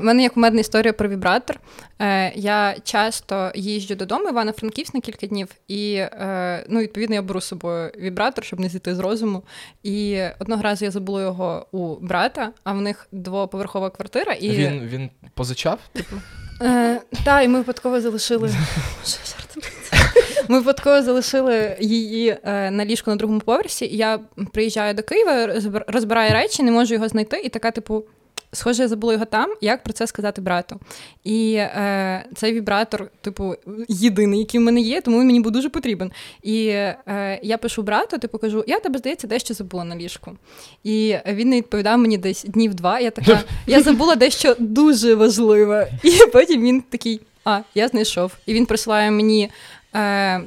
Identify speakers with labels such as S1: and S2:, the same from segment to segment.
S1: У мене є кумедна історія про вібратор. Е, Я часто їжджу додому, Івано-Франківськ на кілька днів, і е, ну, відповідно я беру з собою вібратор, щоб не зійти з розуму. І одного разу я забула його у брата, а в них двоповерхова квартира. І...
S2: Він він позичав? типу?
S1: Е, Та, і ми випадково залишили. Ми випадково залишили її е, на ліжку на другому поверсі. і Я приїжджаю до Києва, розбираю речі, не можу його знайти, і така, типу. Схоже, я забула його там, як про це сказати брату. І е, цей вібратор, типу, єдиний, який в мене є, тому він мені був дуже потрібен. І е, я пишу брату, типу кажу, я тебе здається, дещо забула на ліжку. І він не відповідав мені десь днів два. Я така, я забула дещо дуже важливе. І потім він такий: а, я знайшов. І він присилає мені. Е,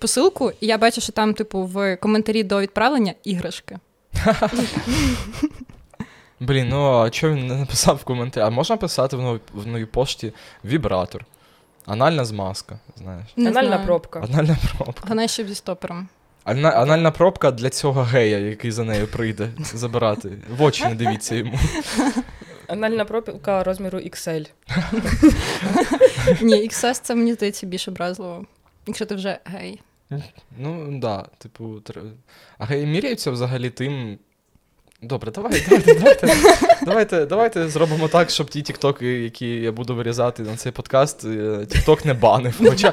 S1: Посилку, і я бачу, що там, типу, в коментарі до відправлення іграшки.
S2: Блін, ну а чого він не написав в коментарі? А можна писати в новій, в новій пошті вібратор. Анальна змазка, знаєш.
S3: Не Анальна знаю. пробка.
S2: Анальна пробка.
S1: Вона ще зі стопером.
S2: Ана, анальна пробка для цього гея, який за нею прийде забирати. В очі не дивіться йому.
S3: Анальна пробка розміру XL.
S1: Ні, XS це мені здається більш образливо, якщо ти вже гей.
S2: Ну, так, да, типу, а геї міряються взагалі тим, Добре, давай, давайте, давайте, давайте, давайте зробимо так, щоб ті тіктоки, які я буду вирізати на цей подкаст, е, тікток не банив. Хоча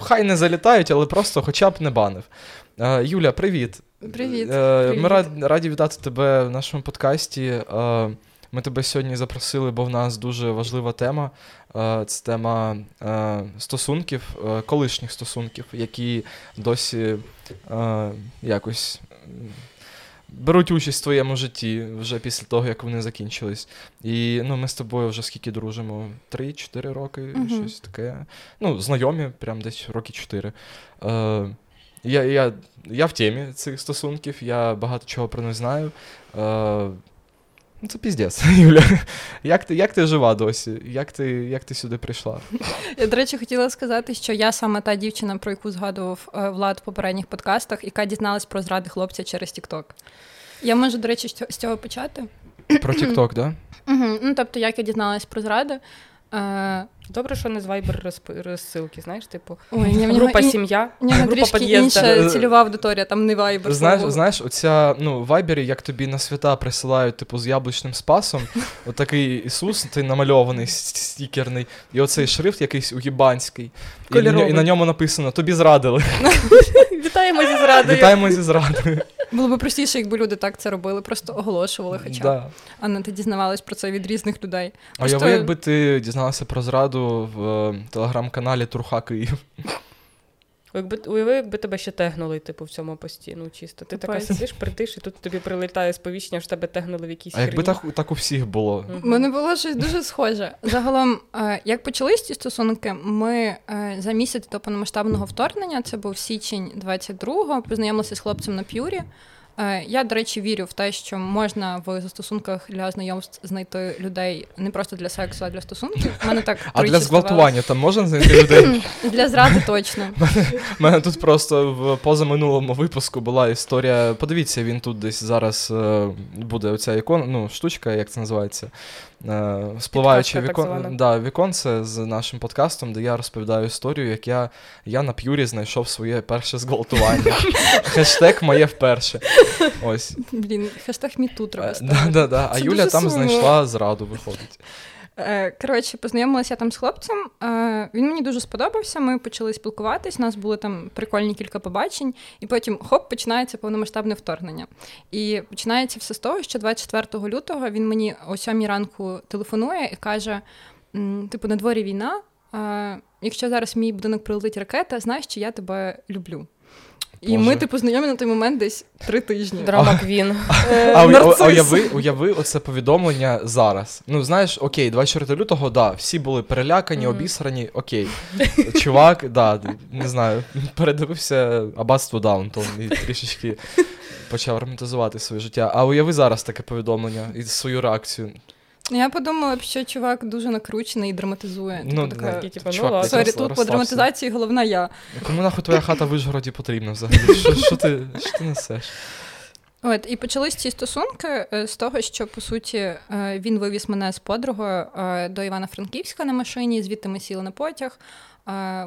S2: хай не залітають, але просто хоча б не банив. Е, Юля, привіт.
S1: Привіт. Е,
S2: привіт. Ми раді, раді вітати тебе в нашому подкасті. Ми тебе сьогодні запросили, бо в нас дуже важлива тема. Це тема стосунків, колишніх стосунків, які досі якось беруть участь в твоєму житті вже після того, як вони закінчились. І ну, ми з тобою вже скільки дружимо? Три-чотири роки, uh-huh. щось таке. Ну, знайомі, прям десь роки чотири. Е, я я, я в темі цих стосунків, я багато чого про них знаю. Е, Ну, Це піздець, Юля. Як ти як ти жива досі? Як ти як ти сюди прийшла?
S1: Я, до речі, хотіла сказати, що я саме та дівчина, про яку згадував е, Влад в попередніх подкастах, яка дізналась про зради хлопця через Тікток. Я можу, до речі, з цього почати.
S2: Про Тікток, так?
S1: Угу. Ну, тобто, як я дізналась про зради.
S3: Е, Добре, що не з Viber розсилки, знаєш, типу
S1: Ой, ні,
S3: група і, сім'я,
S1: ні, група трішки інша цільова аудиторія, там не Viber.
S2: Знаєш, знаєш, оця, ну, в Viber, як тобі на свята присилають, типу, з яблучним спасом, отакий Ісус, ти намальований, стікерний, і оцей шрифт якийсь угібанський. І, і на ньому написано Тобі зрадили.
S3: Вітаємо зі зрадою.
S2: Вітаємо зі зрадою.
S1: Було б простіше, якби люди так це робили, просто оголошували, хоча да. а не ти дізнавалась про це від різних людей.
S2: А просто... я якби ти дізналася про зраду в е, телеграм-каналі Турха Київ.
S3: Якби уяви, якби тебе ще тегнули, типу, в цьому пості, ну чисто. Ти така сидиш, притиш, і тут тобі прилітає сповіщення, що тебе тегнули в якійсь
S2: А якби так так у всіх було.
S1: У мене було щось дуже схоже. Загалом, е, як почались ці стосунки, ми е, за місяць до повномасштабного вторгнення, це був січень 22-го, познайомилися з хлопцем на п'юрі. Е, я, до речі, вірю в те, що можна в застосунках для знайомств знайти людей не просто для сексу, а для стосунків. Мене так
S2: А для зґвалтування там можна знайти людей?
S1: Для зради точно.
S2: У мене тут просто в позаминулому випуску була історія. Подивіться, він тут десь зараз е, буде оця ікона, ну, штучка, як це називається. Е, спливаючи вікон... да, віконце з нашим подкастом, де я розповідаю історію, як я я на п'юрі знайшов своє перше зґвалтування. Хештег моє вперше. Ось.
S1: Блін, хештег міту треба.
S2: Да, да, да. А Юля там знайшла зраду, виходить.
S1: Е, коротше, познайомилася там з хлопцем. Е, він мені дуже сподобався. Ми почали спілкуватись. У нас були там прикольні кілька побачень, і потім хоп, починається повномасштабне вторгнення. І починається все з того, що 24 лютого він мені о 7 ранку телефонує і каже: типу, на дворі війна. Е, якщо зараз в мій будинок прилетить ракета, знаєш, що я тебе люблю. І ми, типу, знайомі на той момент десь три тижні.
S3: Драма Квін.
S2: Е, а уяви, уяви оце повідомлення зараз. Ну, знаєш, окей, 24 лютого, да, всі були перелякані, обісрані, окей. Чувак, да, не знаю, передивився аббатство Даунтон і трішечки почав романтизувати своє життя. А уяви зараз таке повідомлення і свою реакцію.
S1: Я подумала, що чувак дуже накручений і драматизує.
S2: Типу, ну, така,
S3: типу, ну, чувак,
S1: Sorry, тут по драматизації головна я.
S2: Кому нахуй твоя хата в Вишгороді потрібна взагалі? Що, що, ти, що ти несеш?
S1: От і почались ці стосунки е, з того, що по суті е, він вивіз мене з подругою е, до Івано-Франківська на машині. Звідти ми сіли на потяг,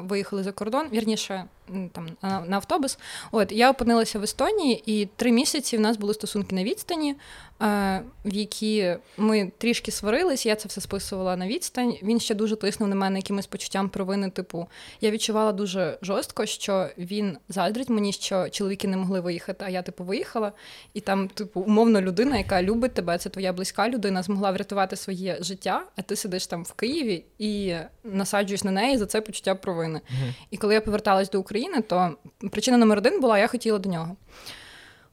S1: виїхали за кордон. Вірніше, там на автобус. От я опинилася в Естонії, і три місяці в нас були стосунки на відстані в які ми трішки сварились, я це все списувала на відстань. Він ще дуже тиснув на мене якимось почуттям провини. Типу, я відчувала дуже жорстко, що він заздрить мені, що чоловіки не могли виїхати, а я типу виїхала. І там, типу, умовно людина, яка любить тебе, це твоя близька людина, змогла врятувати своє життя, а ти сидиш там в Києві і насаджуєш на неї за це почуття провини. mm І коли я поверталась до України, то причина номер один була: я хотіла до нього.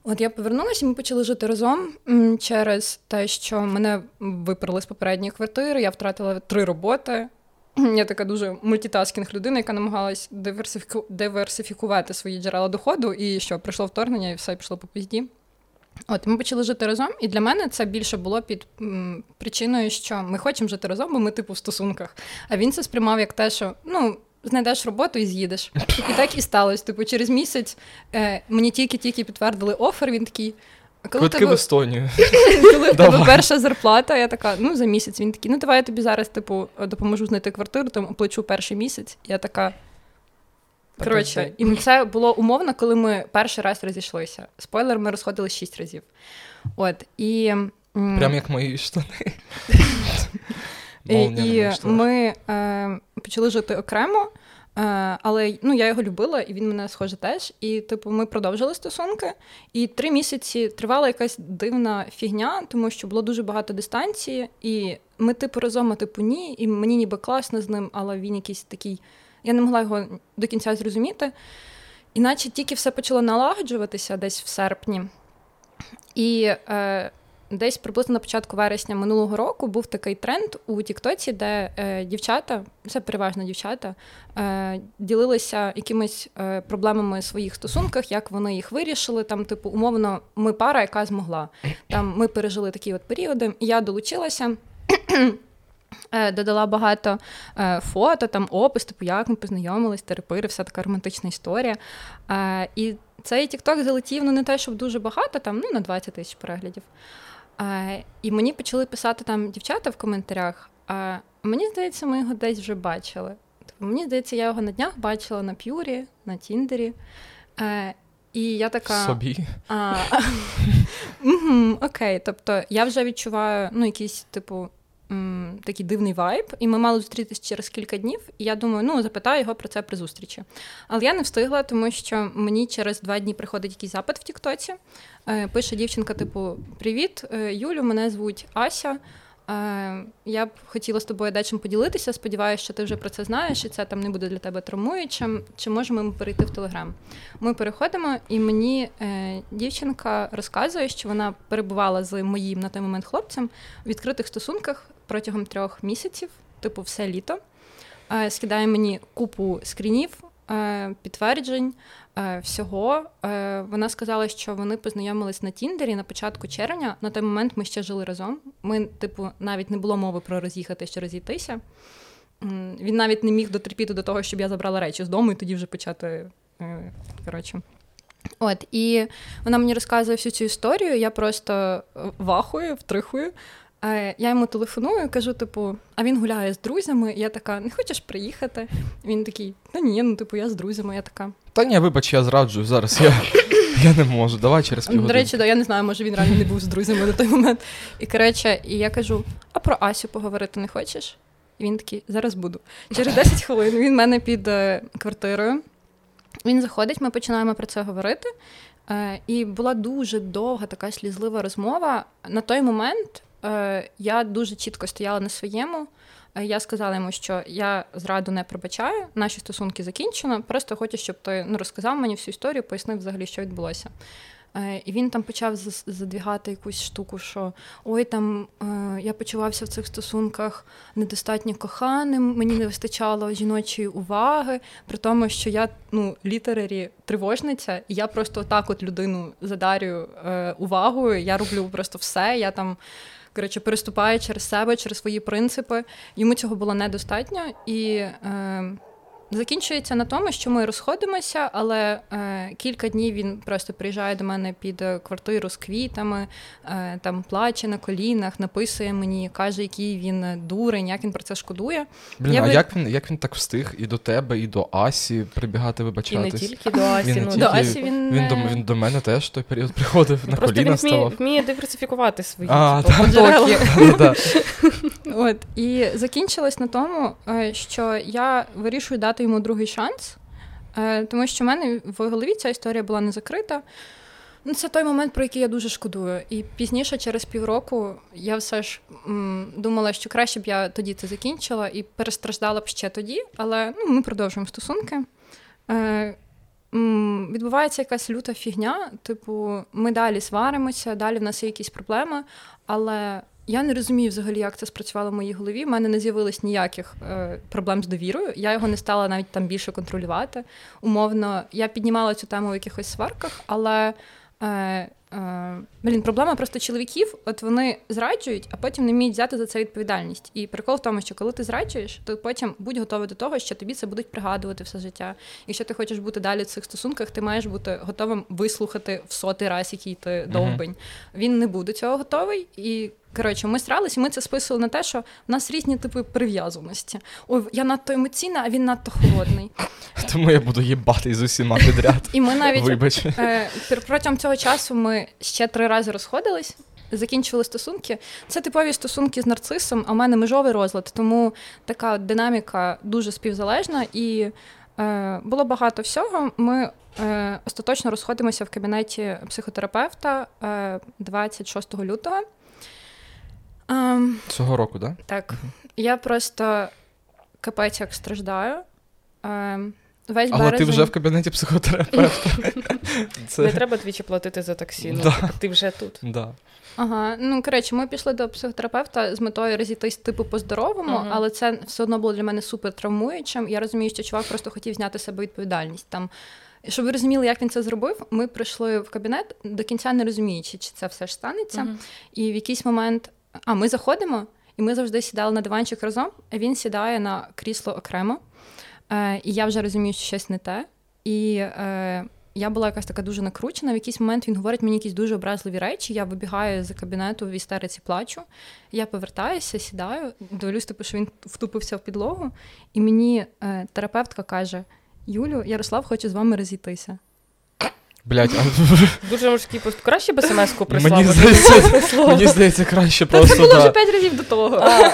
S1: От я повернулася, і ми почали жити разом через те, що мене виперли з попередньої квартири, я втратила три роботи. Я така дуже multitasking людина, яка намагалась диверсифіку... диверсифікувати свої джерела доходу, і що прийшло вторгнення, і все пішло по пізді. От ми почали жити разом, і для мене це більше було під м, причиною, що ми хочемо жити разом, бо ми типу в стосунках. А він це сприймав як те, що ну знайдеш роботу і з'їдеш. І так і сталося. Типу, через місяць е, мені тільки-тільки підтвердили офер, він такий.
S2: Коли Квитки тебе... в Естонію.
S1: Коли в тебе перша зарплата, я така, ну за місяць він такий, ну давай я тобі зараз, типу, допоможу знайти квартиру, там оплачу перший місяць. Я така. Коротше, і це було умовно, коли ми перший раз розійшлися. Спойлер, ми розходились шість разів. От, і...
S2: Прям як мої штани.
S1: І ми е, почали жити окремо, е, але ну, я його любила, і він мене схоже теж. І, типу, ми продовжили стосунки. І три місяці тривала якась дивна фігня, тому що було дуже багато дистанції. І ми, типу, разом, а типу, ні. І мені ніби класно з ним, але він якийсь такий. Я не могла його до кінця зрозуміти. Іначе тільки все почало налагоджуватися десь в серпні. І е, Десь приблизно на початку вересня минулого року був такий тренд у Тіктоці, де е, дівчата, це переважно дівчата, е, ділилися якимись е, проблемами в своїх стосунках, як вони їх вирішили. Там, типу, умовно, ми пара, яка змогла. Там ми пережили такі от періоди. Я долучилася. Е, додала багато е, фото, там опис, типу, як ми познайомились, терапири, вся така романтична історія. Е, і цей Тікток залетів ну не те, щоб дуже багато, там ну на 20 тисяч переглядів. А, І мені почали писати там дівчата в коментарях. А мені здається, ми його десь вже бачили. Тобто, мені здається, я його на днях бачила на п'юрі, на Тіндері. А, І я така.
S2: Собі.
S1: А, угу, Окей, тобто я вже відчуваю ну, якісь, типу, м, такий дивний вайб, і ми мали зустрітися через кілька днів. І я думаю, ну запитаю його про це при зустрічі. Але я не встигла, тому що мені через два дні приходить якийсь запит в Тіктоці. Е, пише дівчинка: типу: Привіт, е, Юлю, мене звуть Ася. Е, я б хотіла з тобою дечим поділитися. Сподіваюся, що ти вже про це знаєш, і це там не буде для тебе травмуючим. Чи можемо ми перейти в Телеграм? Ми переходимо, і мені е, дівчинка розказує, що вона перебувала з моїм на той момент хлопцем у відкритих стосунках протягом трьох місяців, типу, все літо. Е, скидає мені купу скрінів, е, підтверджень. Е, всього. Вона сказала, що вони познайомились на Тіндері на початку червня. На той момент ми ще жили разом. Ми, типу, навіть не було мови про роз'їхати чи розійтися. Він навіть не міг дотерпіти до того, щоб я забрала речі з дому і тоді вже почати. Коротше. От, і вона мені розказує всю цю історію. Я просто вахую, втрихую. Я йому телефоную, кажу, типу, а він гуляє з друзями. Я така, не хочеш приїхати? Він такий, та ні, ну типу, я з друзями. Я така.
S2: Та ні, вибач, я зраджую зараз. Я я не можу. Давай через півгодини.
S1: До речі, да, я не знаю, може він реально не був з друзями на той момент. І коротше, і я кажу: а про Асю поговорити не хочеш? І він такий, зараз буду. Через 10 хвилин він в мене під е, квартирою. Він заходить, ми починаємо про це говорити. Е, і була дуже довга така слізлива розмова. На той момент е, я дуже чітко стояла на своєму. Е, я сказала йому, що я зраду не пробачаю, наші стосунки закінчено. Просто хочу, щоб ти ну, розказав мені всю історію, пояснив взагалі, що відбулося. Е, і він там почав задвігати якусь штуку, що ой, там е, я почувався в цих стосунках недостатньо коханим, мені не вистачало жіночої уваги, при тому, що я ну, літерарі тривожниця, і я просто так от людину задарю е, увагою. Я роблю просто все. Я там коротше, переступає через себе, через свої принципи. Йому цього було недостатньо, і е, закінчується на тому, що ми розходимося, але е, кілька днів він просто приїжджає до мене під квартиру з квітами, е, там плаче на колінах, написує мені, каже, який він дурень, як він про це шкодує.
S2: Блін, Я а ви... як він як він так встиг і до тебе, і до Асі прибігати, вибачатись?
S3: І не тільки до Асі.
S2: Він,
S3: ну,
S2: тільки...
S1: До Асі він,
S2: він, до, він до мене теж в той період приходив на
S3: Просто
S2: коліна
S3: він
S2: ставав.
S3: вміє, вміє диверсифікувати свої
S2: а,
S3: типу, потоки.
S1: От і закінчилось на тому, е, що я вирішую дати йому другий шанс, е, тому що в мене в голові ця історія була не закрита. Ну, Це той момент, про який я дуже шкодую. І пізніше, через півроку, я все ж м, думала, що краще б я тоді це закінчила і перестраждала б ще тоді, але ну, ми продовжуємо стосунки. Е, м, Відбувається якась люта фігня, типу, ми далі сваримося, далі в нас є якісь проблеми, але я не розумію взагалі, як це спрацювало в моїй голові. У мене не з'явилось ніяких е, проблем з довірою. Я його не стала навіть там більше контролювати. Умовно, я піднімала цю тему в якихось сварках, але е, е, блін, проблема просто чоловіків. От вони зраджують, а потім не вміють взяти за це відповідальність. І прикол в тому, що коли ти зраджуєш, то потім будь готовий до того, що тобі це будуть пригадувати все життя. Якщо ти хочеш бути далі в цих стосунках, ти маєш бути готовим вислухати в сотий раз, який ти довбень. Він не буде цього готовий і. Коротше, ми срались, і ми це списували на те, що в нас різні типи прив'язаності. Ой, я надто емоційна, а він надто холодний.
S2: Тому я буду їбати з усіма підряд.
S1: І ми навіть
S2: Вибач.
S1: Е, протягом цього часу ми ще три рази розходились. Закінчували стосунки. Це типові стосунки з нарцисом, а в мене межовий розлад, тому така динаміка дуже співзалежна і е, було багато всього. Ми е, остаточно розходимося в кабінеті психотерапевта е, 26 лютого.
S2: Um, Цього року, да?
S1: так? Так. Я просто капець як страждаю. Um, весь
S2: Але
S1: березень...
S2: ти вже в кабінеті психотерапевта.
S3: Це... Не треба двічі платити за таксі, ну, да. Ти вже тут.
S2: Да.
S1: Ага, ну коротше, ми пішли до психотерапевта з метою розійтись типу по-здоровому, uh-huh. але це все одно було для мене супер травмуючим. Я розумію, що чувак просто хотів зняти з себе відповідальність. Там, Щоб ви розуміли, як він це зробив, ми прийшли в кабінет до кінця не розуміючи, чи це все ж станеться. Uh-huh. І в якийсь момент а ми заходимо, і ми завжди сідали на диванчик разом, а він сідає на крісло окремо. Е, І я вже розумію, що щось не те. І е, я була якась така дуже накручена. В якийсь момент він говорить мені якісь дуже образливі речі. Я вибігаю з кабінету в істериці, плачу. Я повертаюся, сідаю, дивлюсь, типу, що він втупився в підлогу, і мені е, терапевтка каже: Юлю, Ярослав хоче з вами розійтися.
S2: Блять, а...
S3: Дуже мужський пост. Краще би смс-ку
S2: прислав. Мені здається, мені здається, краще
S1: Та
S2: просто.
S1: Це було вже п'ять разів до того. А.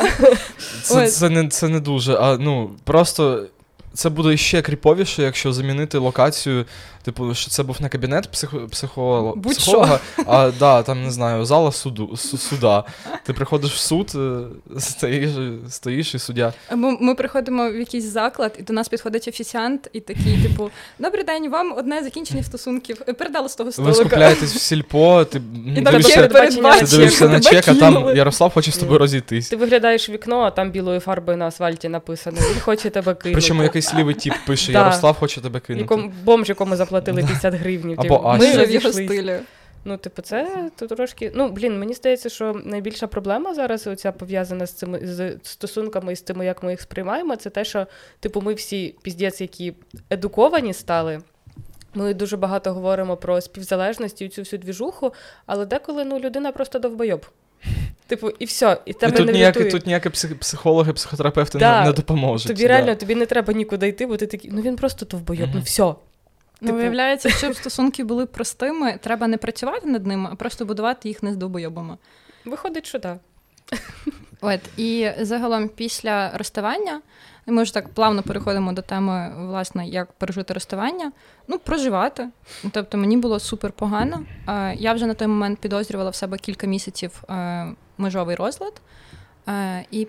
S2: Це, це, не, це не дуже, а ну просто це буде ще кріповіше, якщо замінити локацію Типу, що це був не кабінет психо- психолога, психолога а да, там не знаю, зала суду, суда. Ти приходиш в суд, е, стоїш стоїш і суддя.
S1: Ми, ми приходимо в якийсь заклад, і до нас підходить офіціант, і такий, типу, добрий день, вам одне закінчення стосунків. Передали з того столика.
S2: Ви скупляєтесь в сільпо, ти
S1: і дивишся,
S2: ти дивишся на чек, а там Ярослав хоче з тобою розійтись.
S3: Ти виглядаєш в вікно, а там білою фарбою на асфальті написано. Він хоче тебе кинути.
S2: Причому якийсь лівий тип пише: Ярослав хоче тебе кинути.
S3: Бомж, якому заплатили заплатили 50 гривень.
S2: Або
S3: типу,
S1: Ми в його стилі.
S3: Ну, типу, це то трошки. Ну, блін, мені здається, що найбільша проблема зараз оця пов'язана з цими з стосунками і з тим, як ми їх сприймаємо, це те, що, типу, ми всі піздець, які едуковані стали. Ми дуже багато говоримо про співзалежності і цю всю двіжуху, але деколи ну, людина просто довбойоб. Типу, і все, і тебе і
S2: тут
S3: не
S2: ніякі, тут ніякі психологи, психотерапевти
S3: да.
S2: не, не допоможуть.
S3: Тобі да. реально тобі не треба нікуди йти, бо ти такий, ну він просто довбойоб, mm-hmm. ну все.
S1: Ну, типу... Виявляється, щоб стосунки були простими, треба не працювати над ними, а просто будувати їх не з довбойобами.
S3: Виходить, що так.
S1: От, і загалом після розставання, ми вже так плавно переходимо до теми, власне, як пережити розставання. Ну, проживати. Тобто мені було супер погано. Я вже на той момент підозрювала в себе кілька місяців е, межовий розлад. Е, і,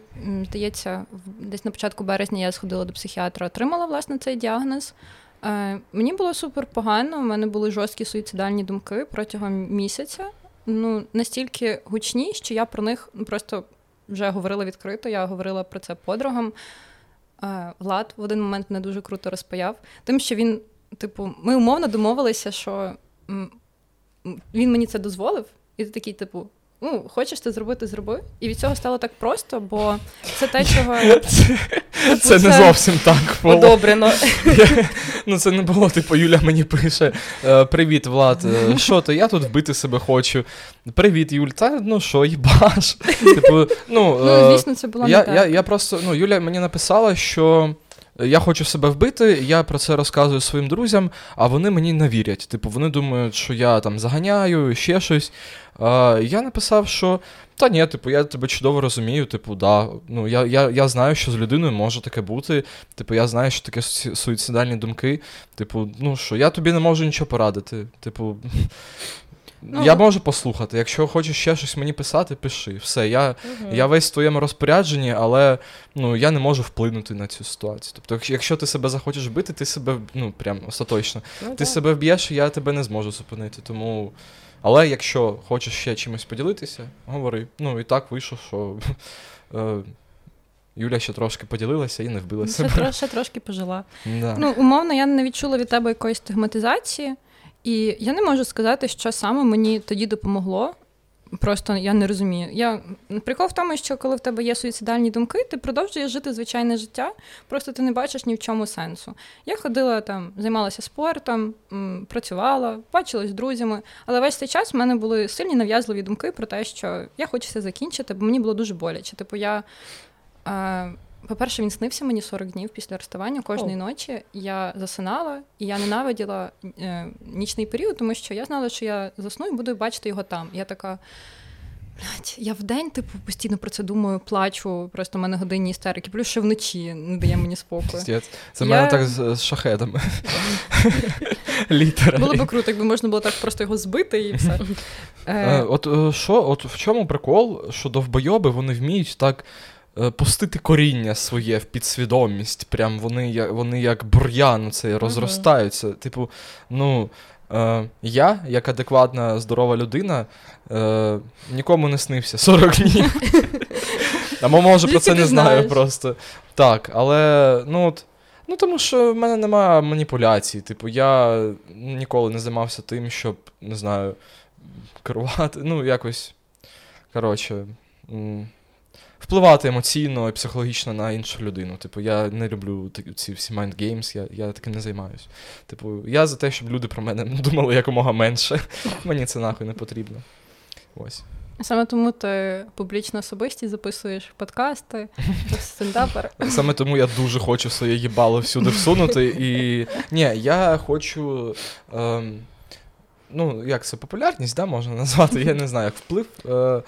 S1: здається, десь на початку березня я сходила до психіатра, отримала власне цей діагноз. Е, Мені було супер погано. У мене були жорсткі суїцидальні думки протягом місяця. Ну настільки гучні, що я про них ну, просто вже говорила відкрито. Я говорила про це подругам. Е, Влад в один момент не дуже круто розпаяв. Тим, що він, типу, ми умовно домовилися, що він мені це дозволив, і ти такий, типу, ну, хочеш це зробити, зроби. І від цього стало так просто, бо це те, чого.
S2: Це не зовсім так було.
S3: Одобрено.
S2: Ну, це не було, типу, Юля мені пише: «Е, Привіт, Влад, е, що ти? Я тут вбити себе хочу. Привіт, Юль, та ну що, їбаш? Типу, ну,
S1: Ну,
S2: е,
S1: звісно, це було
S2: я,
S1: не так.
S2: я, я просто, ну, Юля мені написала, що. Я хочу себе вбити, я про це розказую своїм друзям, а вони мені не вірять. Типу, вони думають, що я там заганяю, ще щось. Я написав, що та ні, типу, я тебе чудово розумію. Типу, да. Ну, я, я, я знаю, що з людиною може таке бути. Типу, я знаю, що таке суїцидальні думки. Типу, ну що, я тобі не можу нічого порадити. Типу.
S1: Ну,
S2: я можу послухати. Якщо хочеш ще щось мені писати, пиши. Все, я, я весь в твоєму розпорядженні, але ну, я не можу вплинути на цю ситуацію. Тобто, якщо- ти себе захочеш бити, ти себе, ну, прям остаточно.
S3: Ну,
S2: Ти
S3: так.
S2: себе вб'єш, і я тебе не зможу зупинити. Тому. Але якщо хочеш ще чимось поділитися, говори. Ну і так вийшло, що е, Юля ще трошки поділилася і не вбила
S1: Ще,
S2: себе.
S1: ще трошки пожила.
S2: Да.
S1: Ну, умовно, я не відчула від тебе якоїсь стигматизації, і я не можу сказати, що саме мені тоді допомогло. Просто я не розумію. Я прикол в тому, що коли в тебе є суїцидальні думки, ти продовжуєш жити звичайне життя, просто ти не бачиш ні в чому сенсу. Я ходила там, займалася спортом, працювала, бачилась з друзями, але весь цей час в мене були сильні нав'язливі думки про те, що я хочу це закінчити, бо мені було дуже боляче. Типу, я. По-перше, він снився мені 40 днів після розставання кожної ночі. Я засинала, і я ненавиділа е, нічний період, тому що я знала, що я засну і буду бачити його там. Я така. Блядь, я вдень, типу, постійно про це думаю, плачу. Просто в мене годинні істерики, плюс ще вночі не дає мені спокою.
S2: Це в
S1: Я-
S2: мене так з, з шахедами. Літера.
S1: Було б круто, якби можна було так просто його збити і все.
S2: Е,
S1: Е,
S2: от е, що, от в чому прикол, що довбойоби вони вміють так пустити коріння своє в підсвідомість. Прям вони, вони як бур'ян це розростаються. Типу, ну. Е, я, як адекватна, здорова людина, е, нікому не снився 40 днів. Або може про це не знаю просто. Так, але ну от. Ну, тому що в мене немає маніпуляцій. Типу, я ніколи не займався тим, щоб, не знаю, керувати. Ну, якось. Коротше. м, Впливати емоційно і психологічно на іншу людину. Типу, я не люблю ці всі mind games, я, я таким не займаюся. Типу, я за те, щоб люди про мене думали якомога менше. Мені це нахуй не потрібно. Ось.
S1: Саме тому ти публічно особисті записуєш подкасти, стендапер.
S2: Саме тому я дуже хочу своє їбало всюди всунути. І. Ні, я хочу. Ем... Ну, як це популярність, да, можна назвати, я не знаю, як вплив. Е,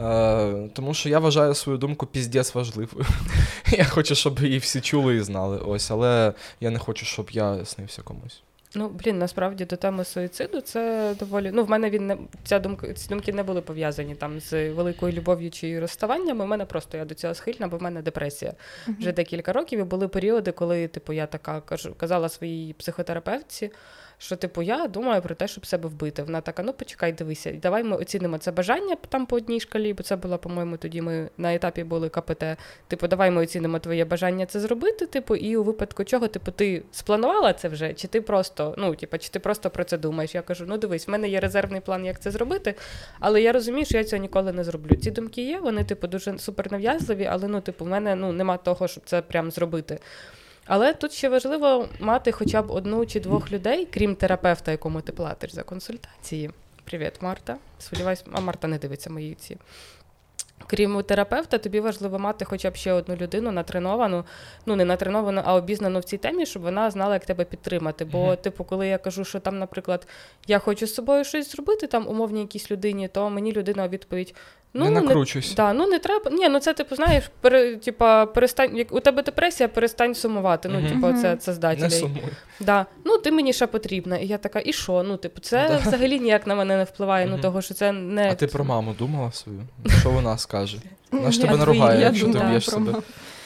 S2: е, тому що я вважаю свою думку піздець важливою. Я хочу, щоб її всі чули і знали. Ось, але я не хочу, щоб я снився комусь.
S3: Ну, блін, насправді до теми суїциду це доволі. Ну, в мене він не ця думка, ці думки не були пов'язані там з великою любов'ю чи розставаннями. У мене просто я до цього схильна, бо в мене депресія вже декілька років. І були періоди, коли, типу, я така кажу, казала своїй психотерапевтці. Що, типу, я думаю про те, щоб себе вбити. Вона така, ну почекай, дивися, давай ми оцінимо це бажання там по одній шкалі, бо це було, по-моєму, тоді ми на етапі були КПТ. Типу, давай ми оцінимо твоє бажання це зробити. Типу, і у випадку чого, типу, ти спланувала це вже, чи ти просто, ну, типу, чи ти просто про це думаєш? Я кажу, ну дивись, в мене є резервний план, як це зробити, але я розумію, що я цього ніколи не зроблю. Ці думки є, вони, типу, дуже супернав'язливі, але ну, типу, в мене ну, нема того, щоб це прям зробити. Але тут ще важливо мати хоча б одну чи двох людей, крім терапевта, якому ти платиш за консультації. Привіт, Марта. Сподіваюсь, а Марта не дивиться мої ці. Крім терапевта, тобі важливо мати хоча б ще одну людину натреновану, ну не натреновану, а обізнану в цій темі, щоб вона знала, як тебе підтримати. Бо,
S2: Мгм.
S3: типу, коли я кажу, що там, наприклад, я хочу з собою щось зробити, там умовній якійсь людині, то мені людина відповідь: ну
S2: не накручуйся.
S3: Да, ну не треба. Ні, ну це типу, знаєш, пере, типа, перестань. Як у тебе депресія, перестань сумувати. Ну,
S2: Мгм.
S3: типу, це, це
S2: Не сумуй.
S3: Да. Ну, ти мені ще потрібна. І я така, і що? Ну, типу, це
S2: Да.
S3: взагалі ніяк на мене не впливає, ну того, що це не.
S2: А ти про маму думала свою? Що вона скаже? Вона ж тебе не
S3: твій,
S2: ругає,
S3: я
S2: якщо ти б'єш себе.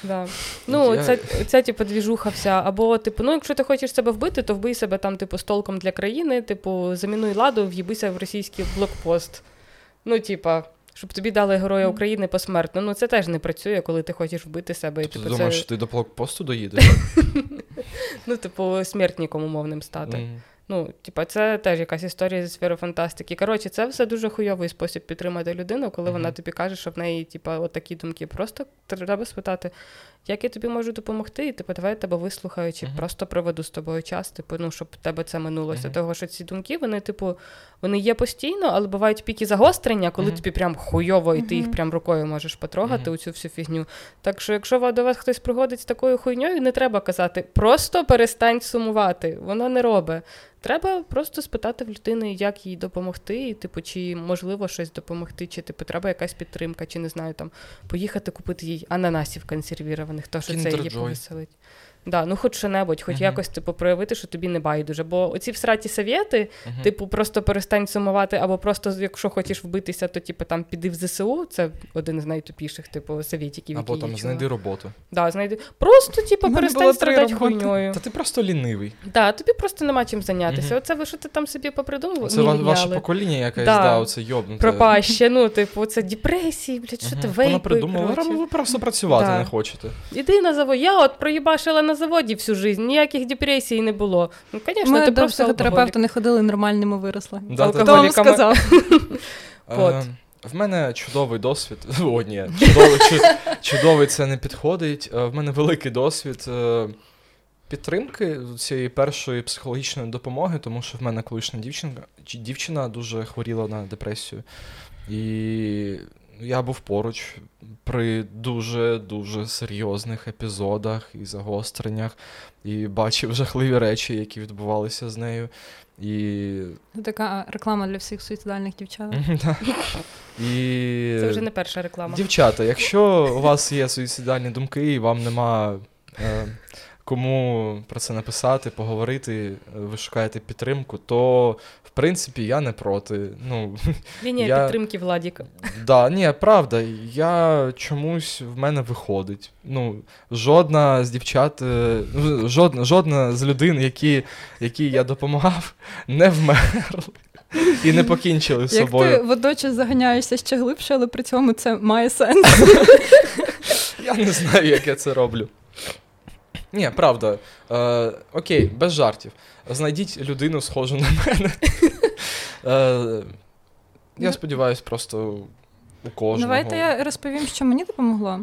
S3: Да. Ну,
S2: Я-
S3: це, це, типу, двіжуха вся. Або, типу, ну, якщо ти хочеш себе вбити, то вбий себе там, типу, столком для країни, типу, замінуй ладу, в'їбися в російський блокпост. Ну, типа. Щоб тобі дали Героя України посмертно. Ну, це теж не працює, коли ти хочеш вбити себе. І,
S2: Тобто Ти
S3: типу,
S2: думаєш,
S3: це,
S2: що ти до блокпосту доїдеш?
S3: ну, типу, смертником умовним стати. Ну, типа, це теж якась історія зі сфери фантастики. Коротше, це все дуже хуйовий спосіб підтримати людину, коли вона тобі каже, що в неї, типа, от такі думки. Просто треба спитати, як я тобі можу допомогти, і типу, давай я тебе вислухаю, чи
S2: Мгм.
S3: просто проведу з тобою час, типу, ну, щоб тебе це минулося.
S2: Мгм.
S3: Того, що ці думки, вони, типу, вони є постійно, але бувають піки загострення, коли
S2: Мгм.
S3: тобі прям хуйово, і ти їх прям рукою можеш потрогати у цю всю фігню. Так що, якщо до вас хтось приходить з такою хуйньою, не треба казати, просто перестань сумувати. Воно не робить. Треба просто спитати в людини, як їй допомогти, і, типу, чи можливо щось допомогти, чи типу треба якась підтримка, чи не знаю, там поїхати купити їй ананасів консервірованих, то що це її повеселить. Да, ну хоч що-небудь, хоч
S2: Мгм.
S3: якось типу проявити, що тобі не байдуже. Бо оці всраті совєти,
S2: Мгм.
S3: типу, просто перестань сумувати, або просто, якщо хочеш вбитися, то типу там піди в ЗСУ. Це один з найтупіших, типу, совєтіків,
S2: Або
S3: які
S2: там
S3: я
S2: знайди роботу.
S3: Да, знайди. Просто, типу, перестань страдати хуйньою.
S2: Та ти просто лінивий.
S3: Да, тобі просто нема чим зайнятися.
S2: Мгм.
S3: Оце ви що ти там собі попридумував?
S2: Це ва-
S3: Ні,
S2: ваше покоління якесь,
S3: Да.
S2: да, оце йобнуте.
S3: Пропаще, ну, типу, це депресії, блядь, що ти
S2: Вона придумала, ви просто працювати не хочете.
S3: Іди на завод. Я от проїбашила на заводі всю жизнь, ніяких депресій не було. Ну, звісно,
S1: Ми
S3: ти
S1: до психотерапевта
S3: алкоголік.
S1: не ходили, нормальними виросли.
S2: Да.
S1: Хто вам сказав?
S3: От.
S2: В мене чудовий досвід. О, ні, чудовий, чудовий це не підходить. Е, В мене великий досвід е, підтримки цієї першої психологічної допомоги, тому що в мене колишня дівчинка, дівчина дуже хворіла на депресію. І я був поруч при дуже-дуже серйозних епізодах і загостреннях, і бачив жахливі речі, які відбувалися з нею. І
S1: Така реклама для всіх суїцидальних дівчат.
S2: І...
S3: Це вже не перша реклама.
S2: Дівчата, якщо у вас є суїцидальні думки і вам нема е, кому про це написати, поговорити, е, ви шукаєте підтримку, то в принципі я не проти. Ну,
S3: Лінія
S2: я-
S3: підтримки Владіка.
S2: да, ні, правда, я чомусь в мене виходить. Ну, жодна з дівчат, е, ну, жодна, жодна з людей, які, які я допомагав, не вмерли і не покінчили з
S1: Як
S2: собою.
S1: ти водночас заганяєшся ще глибше, але при цьому це має сенс.
S2: Я не знаю, як я це роблю. Ні, правда. Е, окей, без жартів. Знайдіть людину, схожу на мене. Е, я сподіваюся, просто у кожного.
S1: Давайте я розповім, що мені допомогло.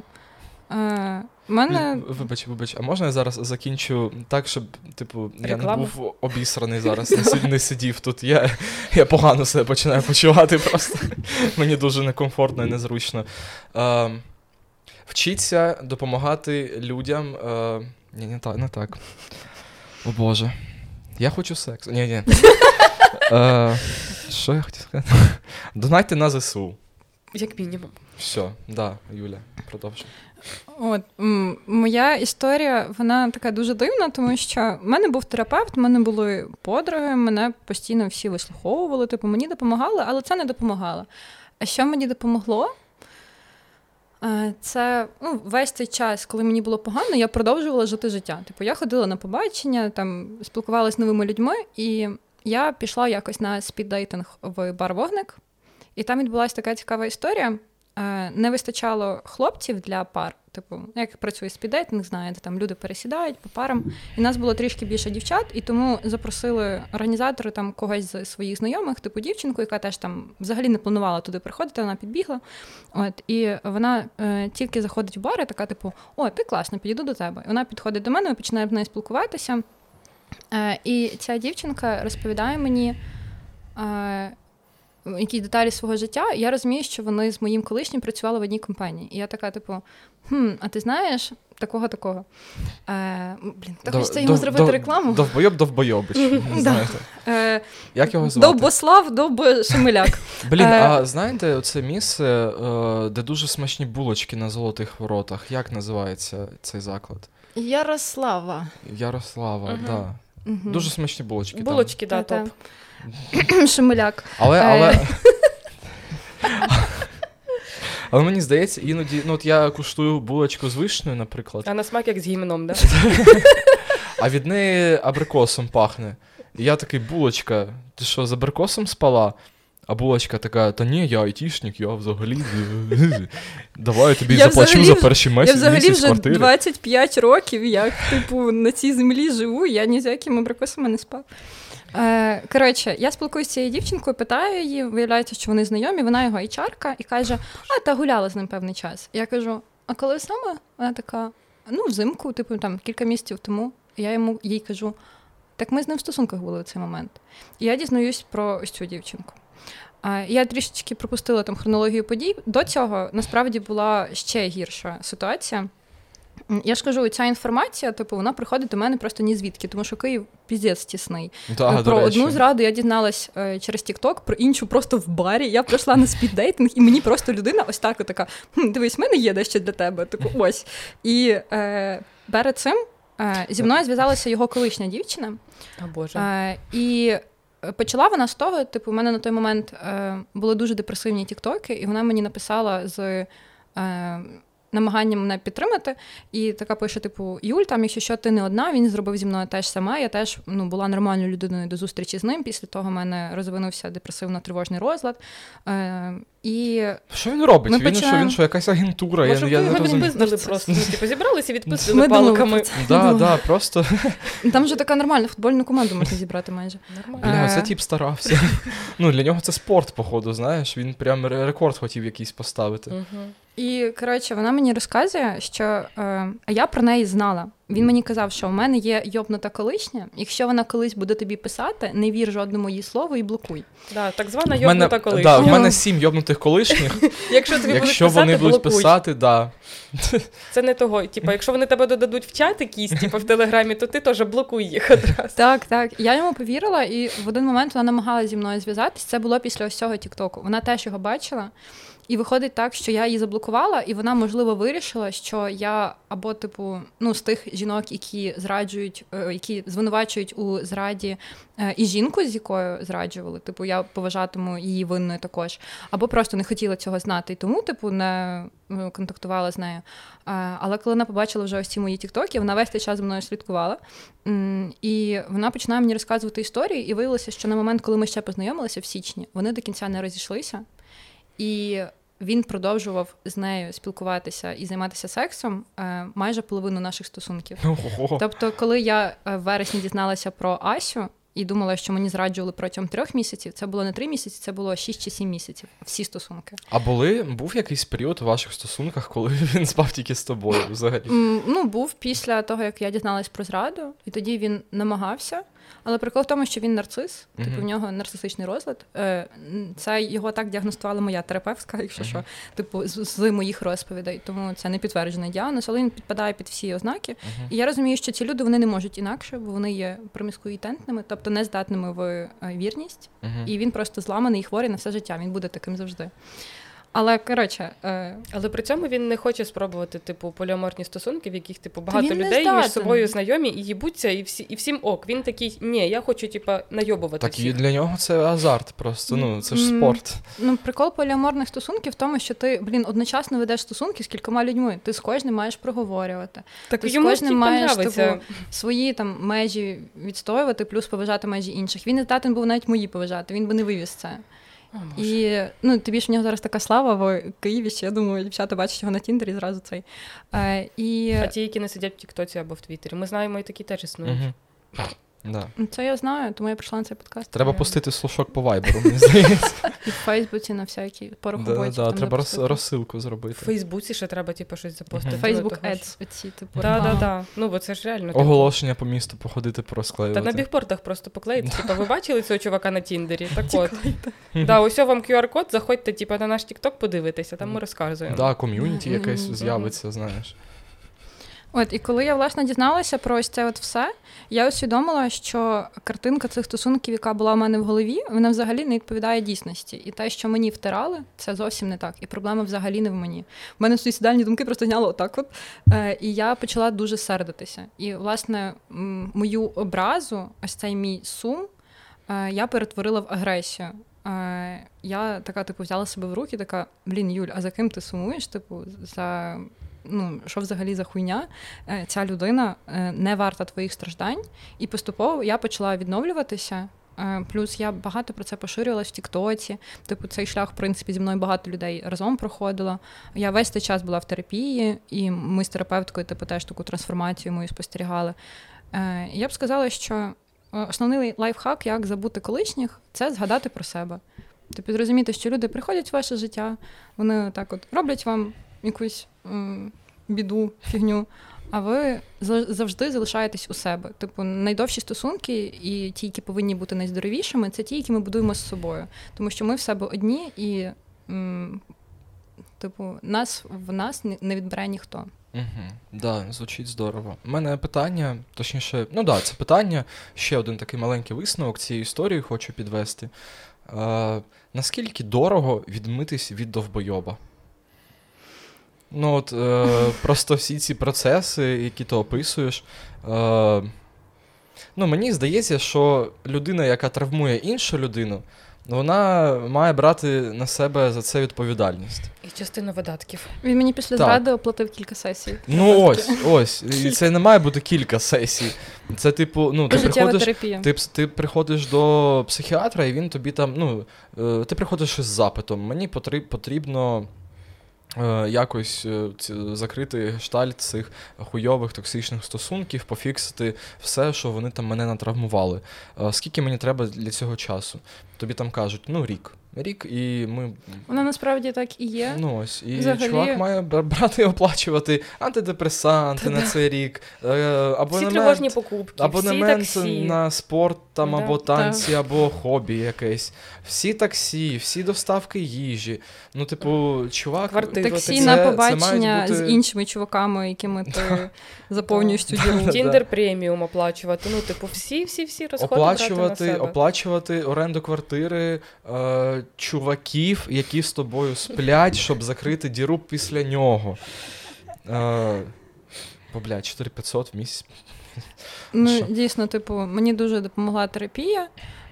S1: Е, мене
S2: Вибач, вибач, а можна я зараз закінчу так, щоб, типу, я не був обісраний зараз, не, не сидів тут. Я, я погано себе починаю почувати просто. Мені дуже некомфортно і незручно. Е, вчіться допомагати людям. Е, ні, не так, не так. О Боже. Я хочу секс. Ні, ні. Е, що я хотів сказати? Донайте на ЗСУ.
S3: Як мінімум.
S2: Все, да, Юля, продовжуй.
S1: От м, моя історія, вона така дуже дивна, тому що в мене був терапевт, в мене були подруги, мене постійно всі вислуховували, типу мені допомагали, але це не допомагало. А що мені допомогло? Е, Це ну, весь цей час, коли мені було погано, я продовжувала жити життя. Типу, я ходила на побачення, там спілкувалася з новими людьми, і я пішла якось на спіддейтинг в бар Вогник, і там відбулася така цікава історія. Е, Не вистачало хлопців для пар. Типу, як працює спіддейтинг, знаєте, там люди пересідають по парам. І нас було трішки більше дівчат, і тому запросили організатори там когось з своїх знайомих, типу дівчинку, яка теж там взагалі не планувала туди приходити, вона підбігла. От, і вона е, тільки заходить в бар, і така, типу, о, ти класно, підійду до тебе. І вона підходить до мене, ми починаємо з нею спілкуватися. Е, і ця дівчинка розповідає мені. Е, якісь деталі свого життя, і я розумію, що вони з моїм колишнім працювали в одній компанії. І я така, типу, хм, а ти знаєш такого такого? Е, блін, так хочеться йому зробити рекламу.
S2: Довбойоб довбойобич. Знаєте.
S1: Е,
S2: Як його звати?
S1: Довбослав, Довбошемеляк.
S2: Блін,
S1: Е,
S2: а знаєте, оце місце, е, де дуже смачні булочки на золотих воротах. Як називається цей заклад?
S1: Ярослава.
S2: Ярослава,
S3: Мгм.
S2: да.
S1: Мгм.
S2: Дуже смачні булочки.
S3: Булочки, да,
S1: Та-та.
S3: топ.
S1: Шемеляк.
S2: Але,
S1: Е.
S2: але. Але мені здається, іноді, ну от я куштую булочку з вишнею, наприклад,
S3: А на смак як з гімном, да?
S2: а від неї абрикосом пахне. І я такий, булочка, ти що, з абрикосом спала? А булочка така, та ні, я айтішник, я взагалі. Давай я тобі
S1: Я
S2: заплачу
S1: взагалі
S2: за перші
S1: Я взагалі
S2: місяць
S1: вже
S2: квартири.
S1: 25 років, як типу на цій землі живу, я ні з якими абрикосами не спав. Е, коротше, я спілкуюся з цією дівчинкою, питаю її, виявляється, що вони знайомі, вона його HR-ка, і каже: А, та гуляла з ним певний час. Я кажу: а коли саме? Вона така: ну, взимку, типу, там кілька місяців тому, я йому їй кажу: так ми з ним в стосунках були в цей момент. І я дізнаюсь про ось цю дівчинку. Я трішечки пропустила там хронологію подій. До цього насправді була ще гірша ситуація. Я ж кажу, ця інформація, типу, вона приходить до мене просто ні звідки, тому що Київ піздець тісний.
S2: Да,
S1: про одну зраду я дізналась е, через Тікток, про іншу просто в барі. Я прийшла на спіддейтинг, і мені просто людина ось так така: дивись, в мене є дещо для тебе. Типу, ось. І е, перед цим е, зі мною зв'язалася його колишня дівчина.
S3: О, Боже.
S1: Е, і Почала вона з того, типу, у мене на той момент е, були дуже депресивні тіктоки, і вона мені написала з намаганням мене підтримати. І така пише: типу, Юль, там, якщо що, ти не одна, він зробив зі мною теж саме. Я теж ну, була нормальною людиною до зустрічі з ним. Після того в мене розвинувся депресивно-тривожний розлад. Е, і
S2: Що він робить?
S1: Ми
S2: він
S1: починаємо...
S2: що, він що, якась агентура?
S3: Може,
S2: я, я
S3: його відпиздили просто. Ну, типу, зібралися і відпустили
S1: Ми
S3: палками.
S2: Да, да, просто.
S1: Там вже така нормальна футбольну команду можна зібрати майже.
S3: Нормально.
S2: Бля,
S1: Е.
S2: це тіп старався. Ну, для нього це спорт, походу, знаєш. Він прям рекорд хотів якийсь поставити.
S3: Мгм.
S1: І коротше, вона мені розказує, що е, а я про неї знала. Він мені казав, що в мене є йобнута колишня. Якщо вона колись буде тобі писати, не вір жодному її слову і блокуй.
S3: Да, так звана
S2: В мене,
S3: йобнута
S2: да, в мене сім йобнутих колишніх.
S3: Якщо тобі
S2: Якщо
S3: будуть
S2: вони
S3: писати,
S2: будуть
S3: блокуй.
S2: писати, да.
S3: Це не того. Типа, якщо вони тебе додадуть в чат якийсь, типу в телеграмі, то ти теж блокуй їх одразу.
S1: Так, так. Я йому повірила, і в один момент вона намагалася зі мною зв'язатись. Це було після ось цього Тіктоку. Вона теж його бачила. І виходить так, що я її заблокувала, і вона, можливо, вирішила, що я або, типу, ну, з тих жінок, які зраджують, е, які звинувачують у зраді е, і жінку, з якою зраджували, типу, я поважатиму її винною також, або просто не хотіла цього знати, і тому, типу, не е, контактувала з нею. Але коли вона побачила вже ось ці мої тіктоки, вона весь цей час за мною слідкувала. І вона починає мені розказувати історії, і виявилося, що на момент, коли ми ще познайомилися в січні, вони до кінця не розійшлися. І він продовжував з нею спілкуватися і займатися сексом е, майже половину наших стосунків.
S2: Ого.
S1: Тобто, коли я е, в вересні дізналася про Асю і думала, що мені зраджували протягом трьох місяців, це було не три місяці, це було шість чи сім місяців. Всі стосунки.
S2: А були, був якийсь період у ваших стосунках, коли він спав тільки з тобою взагалі?
S1: М, Ну, був після того, як я дізналась про зраду, і тоді він намагався. Але прикол в тому, що він нарцис, типу в нього нарцисичний розлад. Е, Це його так діагностувала моя терапевтка, якщо що, типу, з, з моїх розповідей. Тому це не підтверджений діагноз, але він підпадає під всі ознаки.
S2: Мгм.
S1: І я розумію, що ці люди вони не можуть інакше, бо вони є проміскуїтентними, тобто не здатними в е, вірність. І він просто зламаний і хворий на все життя. Він буде таким завжди. Але коротше, е,
S3: Але при цьому він не хоче спробувати, типу, поліаморні стосунки, в яких, типу, багато
S1: він
S3: людей між собою знайомі і їбуться, і всі, і всім ок. Він такий, ні, я хочу, типа, найобувати
S2: Так і для нього це азарт просто. Ну, це ж спорт.
S1: ну прикол поліаморних стосунків в тому, що ти, блін, одночасно ведеш стосунки з кількома людьми. Ти з кожним маєш проговорювати.
S3: Так
S1: Ти з кожним маєш, типу, свої там межі відстоювати, плюс поважати межі інших. Він не здатен був навіть мої поважати, він би не вивіз це.
S3: О,
S1: І ну, тобі ж в нього зараз така слава в Києві, Ще я думаю, дівчата бачать його на Тіндері зразу цей. Е, і
S3: А ті, які не сидять в Тіктоці або в Твіттері. Ми знаємо, і такі теж існують.
S2: Мгм. Да.
S1: це я знаю, тому я прийшла на цей подкаст.
S2: Треба
S3: Реально.
S2: пустити слушок по вайберу, мені здається.
S1: І в Фейсбуці на всякі порох
S2: Да, да, Треба роз- розсилку
S3: В
S2: зробити.
S3: Фейсбуці ще треба, типу, щось запостити. Ну,
S1: Facebook. Ads, оці, типу.
S3: Да, да, да. Ну, бо це ж реально. типу.
S2: Оголошення по місту походити,
S3: Та на бігбордах просто поклеїти. Типа, ви бачили цього чувака на Тіндері? Так от. Да, ось вам QR-код, заходьте, типа, на наш TikTok подивитися, там ми розказуємо.
S2: Да, ком'юніті якесь з'явиться, знаєш.
S1: От, і коли я власне дізналася про ось це от все, я усвідомила, що картинка цих стосунків, яка була в мене в голові, вона взагалі не відповідає дійсності. І те, що мені втирали, це зовсім не так. І проблема взагалі не в мені. В мене суїцидальні думки просто зняло отак. От. Е, і я почала дуже сердитися. І, власне, мою образу, ось цей мій сум, е, я перетворила в агресію. Е, я така, типу, взяла себе в руки, така: блін, Юль, а за ким ти сумуєш? Типу, за ну, що взагалі за хуйня? Е, Ця людина е, не варта твоїх страждань. І поступово я почала відновлюватися. Е, Плюс я багато про це поширювалась в Тіктоці. Типу, цей шлях, в принципі, зі мною багато людей разом проходило. Я весь цей час була в терапії, і ми з терапевткою, типу, теж таку трансформацію мою спостерігали. Я б сказала, що основний лайфхак, як забути колишніх, це згадати про себе. Тобто зрозуміти, що люди приходять в ваше життя, вони так от роблять вам якусь м, біду, фігню. а ви завжди залишаєтесь у себе. Типу, найдовші стосунки і ті, які повинні бути найздоровішими, це ті, які ми будуємо з собою. Тому що ми в себе одні, і, м, типу, нас в нас не відбере ніхто.
S2: Угу, Да, звучить здорово. У мене питання, точніше, ну да, це питання. Ще один такий маленький висновок цієї історії хочу підвести. Е, Наскільки дорого відмитись від довбойоба? Ну, от е, просто всі ці процеси, які ти описуєш. Е, Ну, мені здається, що людина, яка травмує іншу людину, вона має брати на себе за це відповідальність.
S3: І частину видатків.
S1: Він мені після так. зради оплатив кілька сесій.
S2: Ну ось, ось. І це не має бути кілька сесій. Це, типу, ну, ти приходиш ти, ти приходиш до психіатра, і він тобі там, ну, е, ти приходиш із запитом. Мені потрібно. Е, якось е, закрити гештальт цих хуйових токсичних стосунків, пофіксити все, що вони там мене натравмували. Скільки мені треба для цього часу? Тобі там кажуть, ну рік рік, і ми.
S1: Воно насправді так і є.
S2: Ну ось. І Взагалі... чувак має брати і оплачувати антидепресанти на цей рік,
S3: е, абонемент, всі тривожні покупки,
S2: абонемент
S3: всі таксі.
S2: на спорт там, да, або танці, так. або хобі якесь. Всі таксі, всі доставки їжі. Ну, типу, чувак.
S1: Квартиру. Таксі це, на побачення бути... з іншими чуваками, якими ти заповнюєш цю діру.
S3: Тіндер преміум оплачувати. Ну, типу, всі-всі-всі розходи
S2: оплачувати,
S3: брати на себе.
S2: Оплачувати оренду квартири. Е, чуваків, які з тобою сплять, щоб закрити діру після нього. Е, Бо, блядь, 4500 в місяць.
S1: Ну, дійсно, типу, мені дуже допомогла терапія.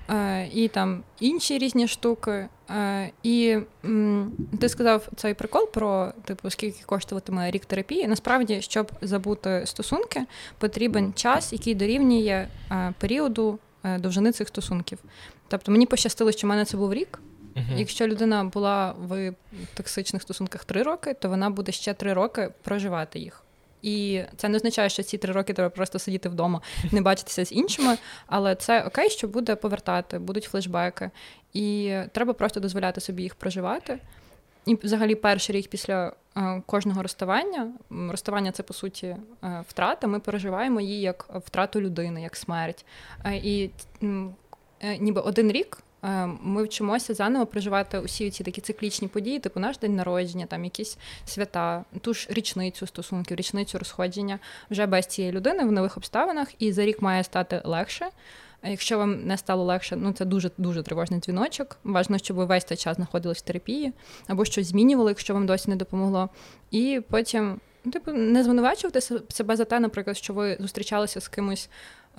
S1: Е, і там інші різні штуки. Е, і м, ти сказав цей прикол про типу, скільки коштуватиме рік терапії. Насправді, щоб забути стосунки, потрібен час, який дорівнює е, періоду е, довжини цих стосунків. Тобто мені пощастило, що в мене це був рік. Uh-huh. Якщо людина була в токсичних стосунках три роки, то вона буде ще три роки проживати їх. І це не означає, що ці три роки треба просто сидіти вдома, не бачитися з іншими, але це окей, що буде повертати, будуть флешбеки, і треба просто дозволяти собі їх проживати. І, взагалі, перший рік після е, кожного розставання, розставання це по суті е, втрата. Ми переживаємо її як втрату людини, як смерть. Е, і ніби один рік ми вчимося заново проживати усі ці такі циклічні події, типу наш день народження, там якісь свята, ту ж річницю стосунків, річницю розходження вже без цієї людини в нових обставинах, і за рік має стати легше. Якщо вам не стало легше, ну це дуже дуже тривожний дзвіночок. Важно, щоб ви весь цей час знаходились в терапії або щось змінювали, якщо вам досі не допомогло. І потім, типу, не звинувачувати себе за те, наприклад, що ви зустрічалися з кимось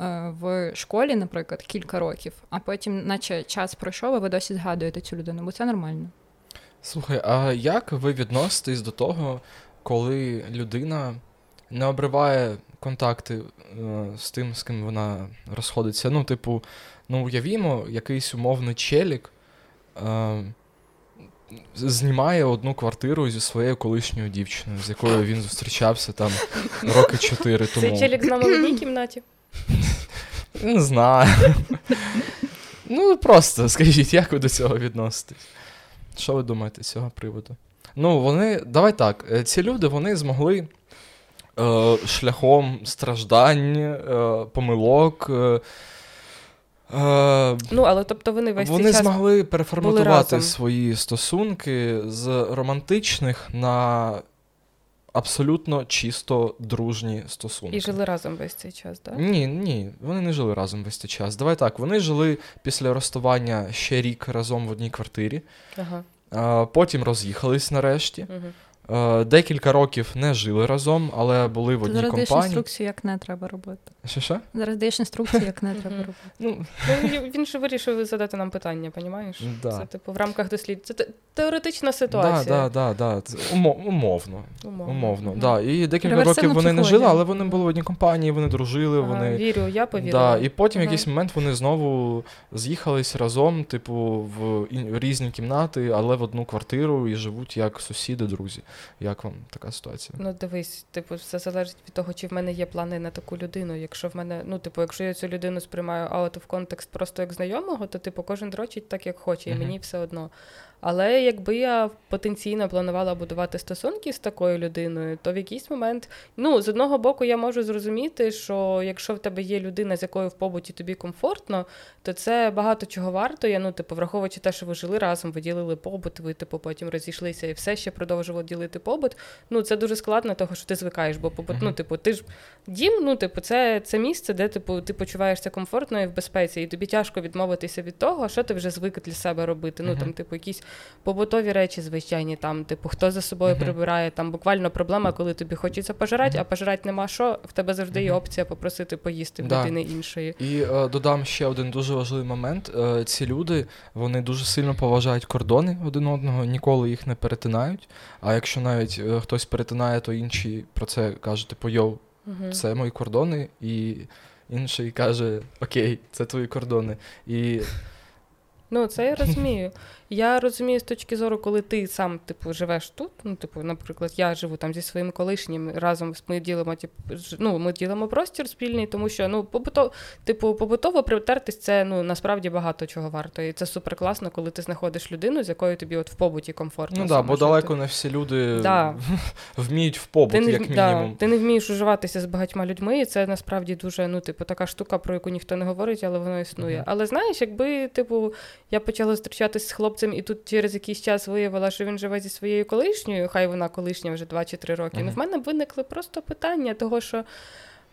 S1: Е, в школі, наприклад, кілька років, а потім, наче час пройшов, а ви досі згадуєте цю людину, бо це нормально.
S2: Слухай, а як ви відноситесь до того, коли людина не обриває контакти е, з тим, з ким вона розходиться? Ну, типу, ну уявімо, якийсь умовний челік. Е, Знімає одну квартиру зі своєю колишньою дівчиною, з якою він зустрічався там роки чотири тому.
S3: Цей челік з нами в одній кімнаті.
S2: Не знаю. Ну, просто скажіть, як ви до цього відноситесь? Що ви думаєте з цього приводу? Ну, вони. Давай так. Е, ці люди вони змогли е, шляхом страждань, е, помилок. Е,
S3: е Ну, але тобто вони весь
S2: Вони
S3: час
S2: змогли переформатувати свої стосунки з романтичних на абсолютно чисто дружні стосунки.
S3: І жили разом весь цей час, так?
S2: Ні, ні, вони не жили разом весь цей час. Давай так, вони жили після розставання ще рік разом в одній квартирі, ага. потім роз'їхались нарешті. Угу. Е, декілька років не жили разом, але були в одній
S1: Зараз
S2: компанії.
S1: Зараз інструкцію, як не треба робити.
S2: Що що?
S1: Зараз даєш інструкцію, як не треба робити.
S3: Ну, ну Він ж вирішив задати нам питання, понімаєш? Да. Це типу в рамках дослід. Це теоретична ситуація.
S2: Да, да. Умовно. Умовно. Умовно. Да. І декілька років вони не жили, але вони були в одній компанії, вони дружили. Вони...
S3: Вірю, я повірила.
S2: І потім в якийсь момент вони знову з'їхались разом, типу, в різні кімнати, але в одну квартиру і живуть як сусіди, друзі. Як вам? така ситуація.
S3: Ну, дивись, типу, все залежить від того, чи в мене є плани на таку людину. Якщо в мене, ну, типу, якщо я цю людину сприймаю аут в контекст просто як знайомого, то типу кожен дрочить так, як хоче, і uh-huh. мені все одно. Але якби я потенційно планувала будувати стосунки з такою людиною, то в якийсь момент, ну, з одного боку, я можу зрозуміти, що якщо в тебе є людина, з якою в побуті тобі комфортно, то це багато чого варто. Я, ну, типу, враховуючи те, що ви жили разом, ви ділили побут, ви типу потім розійшлися і все ще продовжували ділити побут. Ну, це дуже складно, того що ти звикаєш, бо побут, ну, типу, ти ж дім, ну, типу, це це місце, де типу, ти почуваєшся комфортно і в безпеці, і тобі тяжко відмовитися від того, що ти вже звик для себе робити. Ну, там, типу, якісь побутові речі, звичайні, там, типу, хто за собою прибирає, там буквально проблема, коли тобі хочеться пожирати, а пожирати нема що, в тебе завжди є опція попросити поїсти в
S2: Да.
S3: людини іншої.
S2: І е, додам ще один дуже важливий момент. Е, ці люди вони дуже сильно поважають кордони один одного, ніколи їх не перетинають. А якщо навіть е, хтось перетинає, то інші про це кажуть, типу, йоу,
S3: Угу.
S2: це мої кордони, і інший каже, окей, це твої кордони. І
S3: Ну, це я розумію. Я розумію з точки зору, коли ти сам типу живеш тут. Ну, типу, наприклад, я живу там зі своїм колишнім разом. Ми ділимо, типу, ну, ми ділимо простір спільний, тому що ну, побуто, типу, побутово притертись це ну насправді багато чого варто. І це супер класно, коли ти знаходиш людину, з якою тобі от в побуті комфортно.
S2: ну да, бо
S3: жити.
S2: далеко не всі люди
S3: Да.
S2: вміють в побут,
S3: Ти не,
S2: як
S3: да,
S2: мінімум.
S3: ти не вмієш уживатися з багатьма людьми, і це насправді дуже ну, типу, така штука, про яку ніхто не говорить, але воно існує.
S2: Мгм.
S3: Але знаєш, якби типу, я почала зустрічатися з хлопцем, і тут через якийсь час виявила, що він живе зі своєю колишньою, хай вона колишня вже 2 чи 3 роки. Ну, в мене виникли просто питання, того, що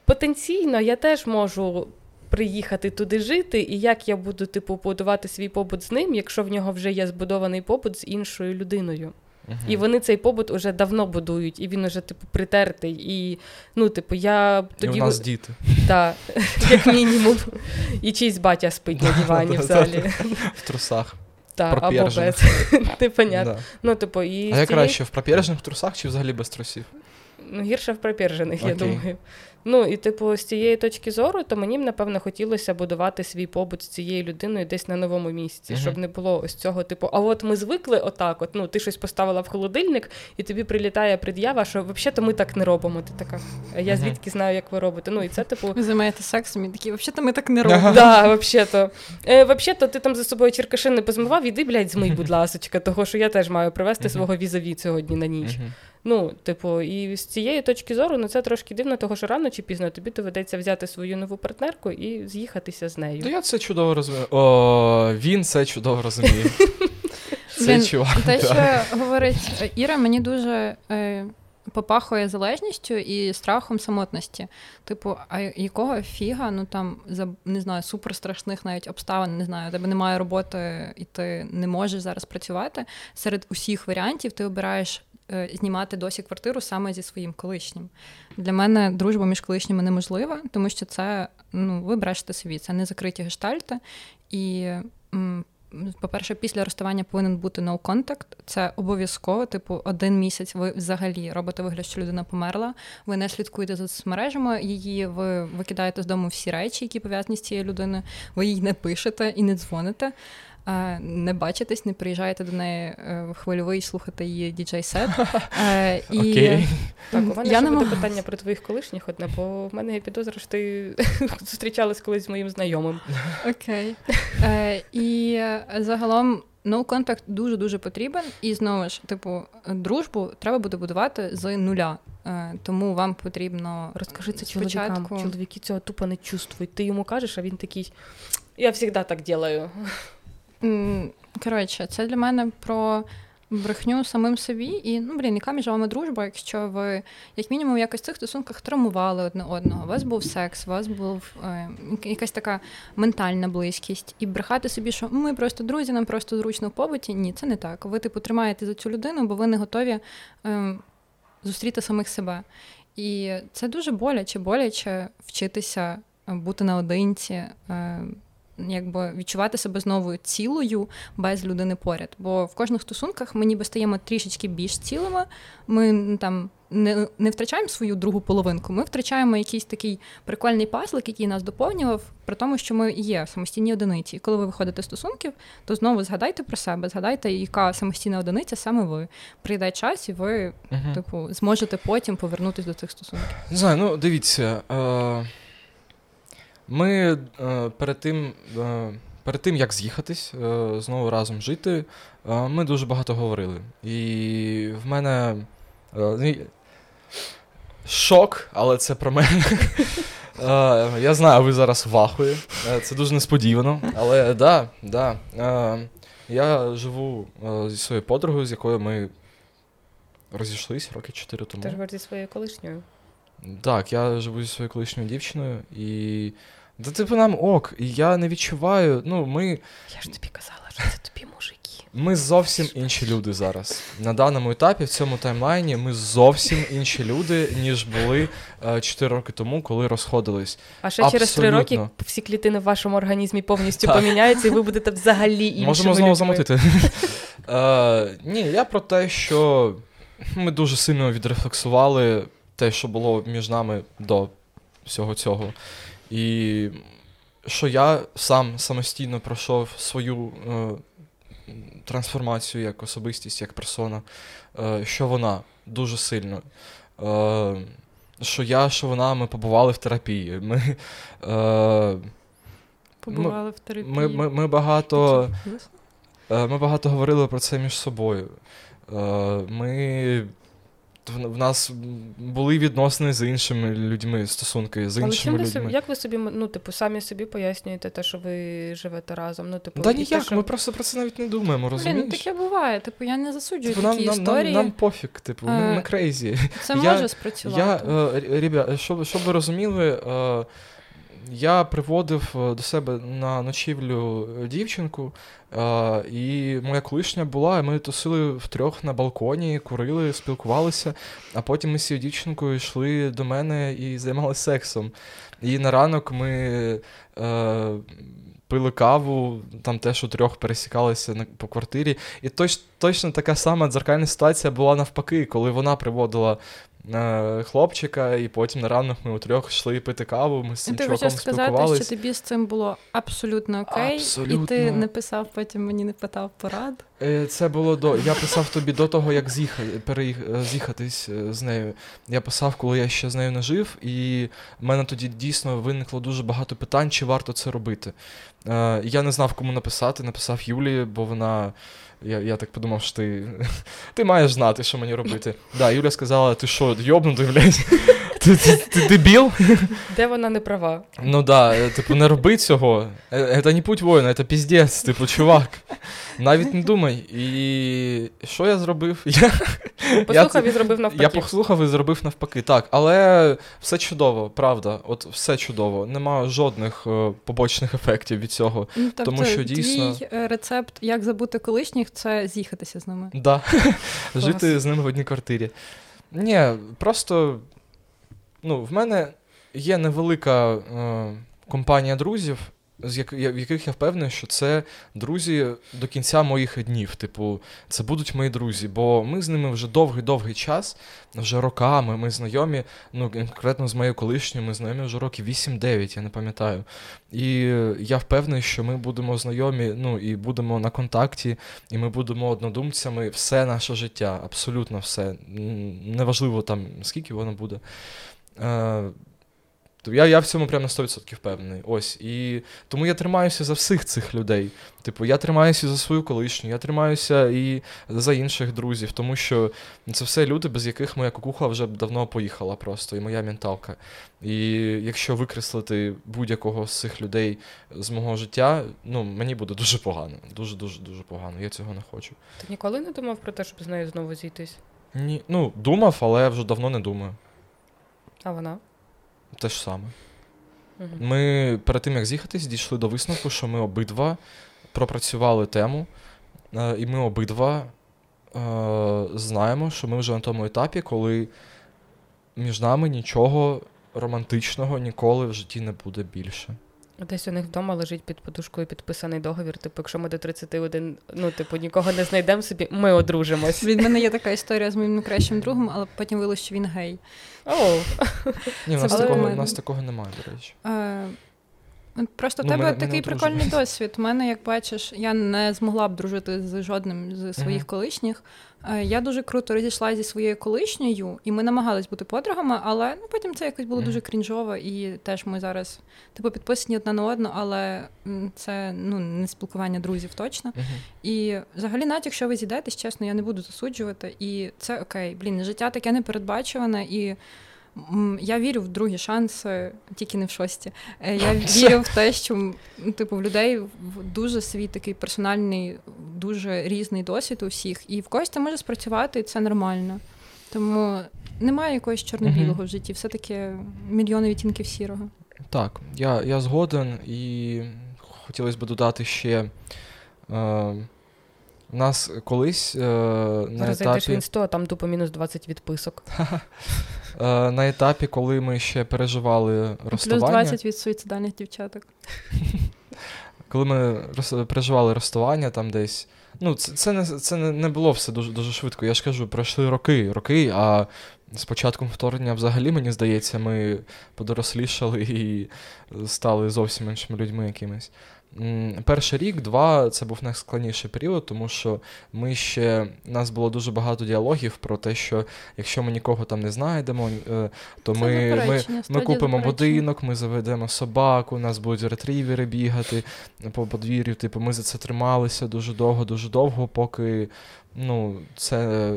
S3: потенційно я теж можу. Приїхати туди жити, і як я буду типу будувати свій побут з ним, якщо в нього вже є збудований побут з іншою людиною.
S2: Мгм.
S3: І вони цей побут уже давно будують, і він уже, типу, притертий. І, ну, типу, я
S2: І у нас діти
S3: Да, як мінімум. І чийсь батя спить на дивані в залі.
S2: в трусах.
S3: Та, або без.
S2: Да.
S3: Ну, типу, і
S2: А як краще, в пропіржених трусах чи взагалі без трусів?
S3: Ну, гірше в пропержених, я думаю. Ну, і, типу, з цієї точки зору, то мені б, напевно, хотілося будувати свій побут з цією людиною десь на новому місці,
S2: Мгм.
S3: щоб не було ось цього, типу, а от ми звикли отак, от, ну, ти щось поставила в холодильник, і тобі прилітає пред'ява, що взагалі-то ми так не робимо. Ти така, я
S2: Мгм.
S3: звідки знаю, як ви робите. Ну, і це, типу,
S1: Ви займаєтесь сексом і такі, взагалі ми так не робимо.
S3: Да, вообще-то. Е, вообще-то ти там за собою черкаши не позмивав, іди, блядь, змий, будь ласочка, того що я теж маю привезти
S2: Мгм.
S3: свого візаві сьогодні на ніч. Ну, типу, і з цієї точки зору, ну це трошки дивно, того що рано чи пізно тобі доведеться взяти свою нову партнерку і з'їхатися з нею.
S2: Та я це чудово розумію. О, він це чудово розуміє.
S1: Блін,
S2: чувак.
S1: Те, що говорить Іра, мені дуже е, попахує залежністю і страхом самотності. Типу, а якого фіга, ну там за не знаю, суперстрашних навіть обставин, не знаю, у тебе немає роботи, і ти не можеш зараз працювати. Серед усіх варіантів ти обираєш. Е, Знімати досі квартиру саме зі своїм колишнім. Для мене дружба між колишніми неможлива, тому що це ну, ви брешете собі, це не закриті гештальти. І по-перше, після розставання повинен бути no contact. Це обов'язково, типу, один місяць ви взагалі робите вигляд, що людина померла. Ви не слідкуєте за соцмережами її, ви викидаєте з дому всі речі, які пов'язані з цією людиною. Ви їй не пишете і не дзвоните. Не бачитесь, не приїжджаєте до неї е, в хвильовий слухати її діджей-сет. Е, і.
S3: Так, у мене
S1: Я
S3: ще
S1: не
S3: буде
S1: можу.
S3: питання про твоїх колишніх одне, бо в мене є підозра, що ти зустрічалась колись з моїм знайомим.
S1: Окей. Е, і загалом no contact дуже дуже потрібен. І знову ж, типу, дружбу треба буде будувати з нуля. Е, тому вам потрібно
S3: Розкажи це
S1: спочатку...
S3: чоловікам. Чоловіки цього тупо не чувствують. Ти йому кажеш, а він такий. Я завжди так делаю.
S1: Коротше, це для мене про брехню самим собі. І ну блін, яка між вами дружба, якщо ви як мінімум якось в цих стосунках травмували одне одного. У вас був секс, у вас був е, якась така ментальна близькість, і брехати собі, що ми просто друзі, нам просто зручно в побуті. Ні, це не так. Ви типу тримаєте за цю людину, бо ви не готові е, зустріти самих себе. І це дуже боляче, боляче вчитися бути наодинці. Е, Якби відчувати себе знову цілою без людини поряд. Бо в кожних стосунках ми ніби стаємо трішечки більш цілими. Ми там не, не втрачаємо свою другу половинку, ми втрачаємо якийсь такий прикольний пазлик, який нас доповнював, при тому, що ми є самостійні одиниці. І коли ви виходите з стосунків, то знову згадайте про себе, згадайте, яка самостійна одиниця саме ви. Прийде час, і ви,
S2: Мгм.
S1: типу, зможете потім повернутися до цих стосунків.
S2: Не знаю, ну дивіться. Е, ми е, перед тим, е, перед тим, як з'їхатись, е, знову разом жити, е, ми дуже багато говорили. І в мене е, шок, але це про мене. Я знаю, ви зараз в ахуї. Е, Це дуже несподівано. Але да, да. Я живу зі своєю подругою, з якою ми розійшлись роки 4 тому.
S3: Ти ж говориш зі своєю колишньою.
S2: Так, я живу зі своєю колишньою дівчиною, і. Та типу нам ок, я не відчуваю. Ну, ми,
S3: Я ж тобі казала, що це тобі мужики.
S2: ми зовсім інші люди зараз. На даному етапі, в цьому таймлайні, ми зовсім інші люди, ніж були е, 4 роки тому, коли розходились.
S3: А ще через три роки всі клітини в вашому організмі повністю
S2: Так.
S3: поміняються, і ви будете взагалі іншими
S2: Можемо знову замотити. Е, ні, я про те, що ми дуже сильно відрефлексували те, що було між нами до всього цього. І що я сам самостійно пройшов свою е, трансформацію як особистість, як персона, е, що вона дуже сильно. Е, що я, що вона, ми побували в терапії. Ми, е,
S1: Побували в терапії.
S2: ми, ми, ми багато. Е, Ми багато говорили про це між собою. Е, Ми. В нас були відносини з іншими людьми, стосунки з
S3: Але
S2: іншими
S3: чим
S2: людьми.
S3: Ви, як ви собі, ну, типу, самі собі пояснюєте те, що ви живете разом? Ну, типу,
S2: Да
S3: ніяк, те, що-
S2: ми просто про це навіть не думаємо, розумієш?
S1: ну таке буває. Типу, я не засуджую
S2: Типу,
S1: такі
S2: нам,
S1: історії.
S2: нам, нам пофіг, типу, ми, ми crazy.
S1: Це
S2: я-
S1: може спрацювати.
S2: Я, е, р- ребят, щоб, щоб ви розуміли, е, я приводив е, до себе на ночівлю е, дівчинку, е, і моя колишня була, і ми тусили втрьох на балконі, курили, спілкувалися, а потім ми з цією дівчинкою йшли до мене і займалися сексом. І на ранок ми пили каву, там теж у трьох пересікалися на, по квартирі. І точ, точно така сама дзеркальна ситуація була навпаки, коли вона приводила хлопчика, і потім на ранок ми у трьох йшли пити каву, ми з цим
S1: Ти
S2: чуваком спілкувалися.
S1: що тобі з цим було абсолютно окей, і ти не писав, потім мені не питав порад.
S2: Е, Це було до. Я писав тобі до того, як з'їхати, переїх... е, з'їхатись е, з нею. Я писав, коли я ще з нею не жив, і в мене тоді дійсно виникло дуже багато питань, чи варто це робити. Я не знав, кому написати. Написав Юлії, бо вона. Я, я так подумав, що ти. Ти маєш знати, що мені робити. Да, Юля сказала: ти що, йобнутий, блядь? Ти, ти, ти дебіл?
S3: Де вона не права?
S2: Ну да, е, типу, не роби цього. Е, Це не путь воїна, це піздець, типу, чувак. Навіть не думай. І що я зробив? Я,
S3: Послухав і зробив навпаки.
S2: я послухав і зробив навпаки. Так, але все чудово, правда. От все чудово. Нема жодних е, побочних ефектів від цього.
S1: Ну, тобто,
S2: Тому що дійсно-
S1: твій е, рецепт, як забути колишніх, це з'їхатися з ними.
S2: Да. Жити з ними в одній квартирі. Ні, просто ну, в мене є невелика е, компанія друзів, з як, я- в яких я впевнений, що це друзі до кінця моїх днів. Типу, це будуть мої друзі, бо ми з ними вже довгий-довгий час, вже роками. Ми знайомі, ну конкретно з моєю колишньою, ми знайомі вже років 8-9, я не пам'ятаю. І я впевнений, що ми будемо знайомі, ну і будемо на контакті, і ми будемо однодумцями все наше життя, абсолютно все. Неважливо там, скільки воно буде. Е, я, я в цьому прямо на 100% впевнений. Ось. І тому я тримаюся за всіх цих людей. Типу, я тримаюся за свою колишню, я тримаюся і за інших друзів, тому що це все люди, без яких моя кукуха вже давно поїхала просто, і моя менталка. І якщо викреслити будь-якого з цих людей з мого життя, ну мені буде дуже погано. Дуже, дуже, дуже погано. Я цього не хочу.
S3: Ти ніколи не думав про те, щоб з нею знову зійтись?
S2: Ні, ну, думав, але вже давно не думаю.
S3: А вона?
S2: Те ж саме.
S3: Угу.
S2: Ми перед тим, як з'їхатись, дійшли до висновку, що ми обидва пропрацювали тему, е, і ми обидва е, знаємо, що ми вже на тому етапі, коли між нами нічого романтичного ніколи в житті не буде більше.
S3: Десь у них вдома лежить під подушкою підписаний договір. Типу, якщо ми до 31, ну, типу, нікого не знайдемо собі, ми одружимось.
S1: Від мене є така історія з моїм найкращим другом, але потім виявилося, що він гей.
S2: Ні, в нас, такого, нас такого немає, до речі.
S1: Е, Просто в
S2: Ну,
S1: тебе
S2: ми
S1: такий
S2: мене
S1: прикольний досвід. У мене, як бачиш, я не змогла б дружити з жодним з своїх
S2: Мгм.
S1: колишніх. Е, Я дуже круто розійшла зі своєю колишньою, і ми намагались бути подругами, але ну, потім це якось було дуже крінжово, і теж ми зараз типу підписані одна на одну, але це ну не спілкування друзів точно. І взагалі, навіть якщо ви зійдетесь, чесно, я не буду засуджувати. І це окей. Блін, життя таке непередбачуване, і я вірю в другі шанси, тільки не в шості. Е, Я вірю в те, що типу, в людей в- дуже свій такий персональний, дуже різний досвід у всіх. І в когось це може спрацювати, і це нормально. Тому немає якогось чорно-білого
S2: Мгм.
S1: в житті, все-таки мільйони відтінків сірого.
S2: Так, я, я згоден, і хотілося б додати ще. Е, нас колись е, на
S3: Зараз зайдеш в
S2: етапі,
S3: інсту, а там тупо мінус 20 відписок.
S2: е, на етапі, коли ми ще переживали
S1: Плюс
S2: розставання,
S1: 20 від суїцидальних дівчаток.
S2: коли ми роз, переживали розставання там десь. Ну, це, це, не, це не було все дуже, дуже швидко. Я ж кажу, пройшли роки, роки, а з початком вторгнення взагалі, мені здається, ми подорослішали і стали зовсім іншими людьми якимись. Перший рік, два це був найскладніший період, тому що ми ще у нас було дуже багато діалогів про те, що якщо ми нікого там не знайдемо, е, то
S1: Це
S2: ми, ми, ми купимо будинок, ми заведемо собаку, у нас будуть ретрівери бігати по подвір'ю. Типу, ми за це трималися дуже довго, дуже довго, поки ну, це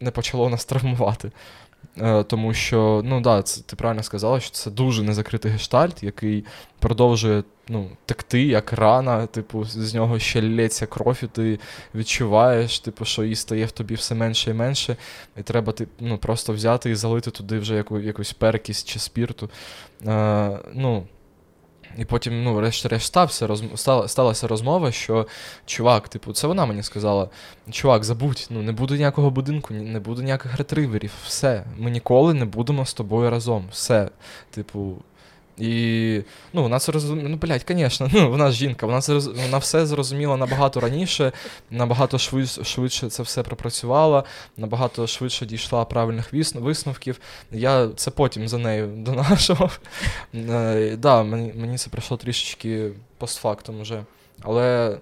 S2: не почало нас травмувати. Е, Тому що, ну да, це ти правильно сказала, що це дуже незакритий гештальт, який продовжує ну, текти, як рана, типу, з нього ще лється кров, і ти відчуваєш, типу, що її стає в тобі все менше і менше, і треба ти, ну, просто взяти і залити туди вже яку, якусь перкість чи спірту. Е, ну, і потім, ну, врешті-решт стався, роз... сталася розмова, що чувак, типу, це вона мені сказала: чувак, забудь, ну не буде ніякого будинку, ні- не буде ніяких ретриверів, все. Ми ніколи не будемо з тобою разом. Все. Типу. І ну, вона це розуміє. Ну, блядь, звісно, ну, вона ж жінка, вона це вона все зрозуміла набагато раніше, набагато швидше, швидше це все пропрацювала, набагато швидше дійшла правильних висн- висновків. Я це потім за нею донашував. Е, да, мені, це пройшло трішечки постфактум уже. Але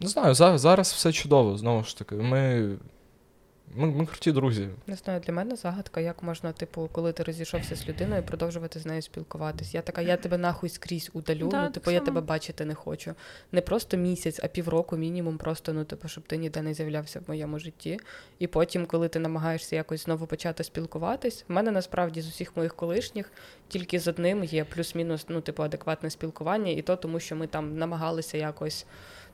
S2: не знаю, зараз все чудово, знову ж таки. Ми, ми, ми круті друзі.
S3: Не знаю, для мене загадка, як можна, типу, коли ти розійшовся з людиною, продовжувати з нею спілкуватись. Я така, я тебе нахуй скрізь удалю.
S1: Да,
S3: ну, типу, я
S1: само.
S3: тебе бачити не хочу. Не просто місяць, а півроку мінімум, просто ну, типу, щоб ти ніде не з'являвся в моєму житті. І потім, коли ти намагаєшся якось знову почати спілкуватись, в мене насправді з усіх моїх колишніх тільки з одним є плюс-мінус, ну, типу, адекватне спілкування, і то тому, що ми там намагалися якось.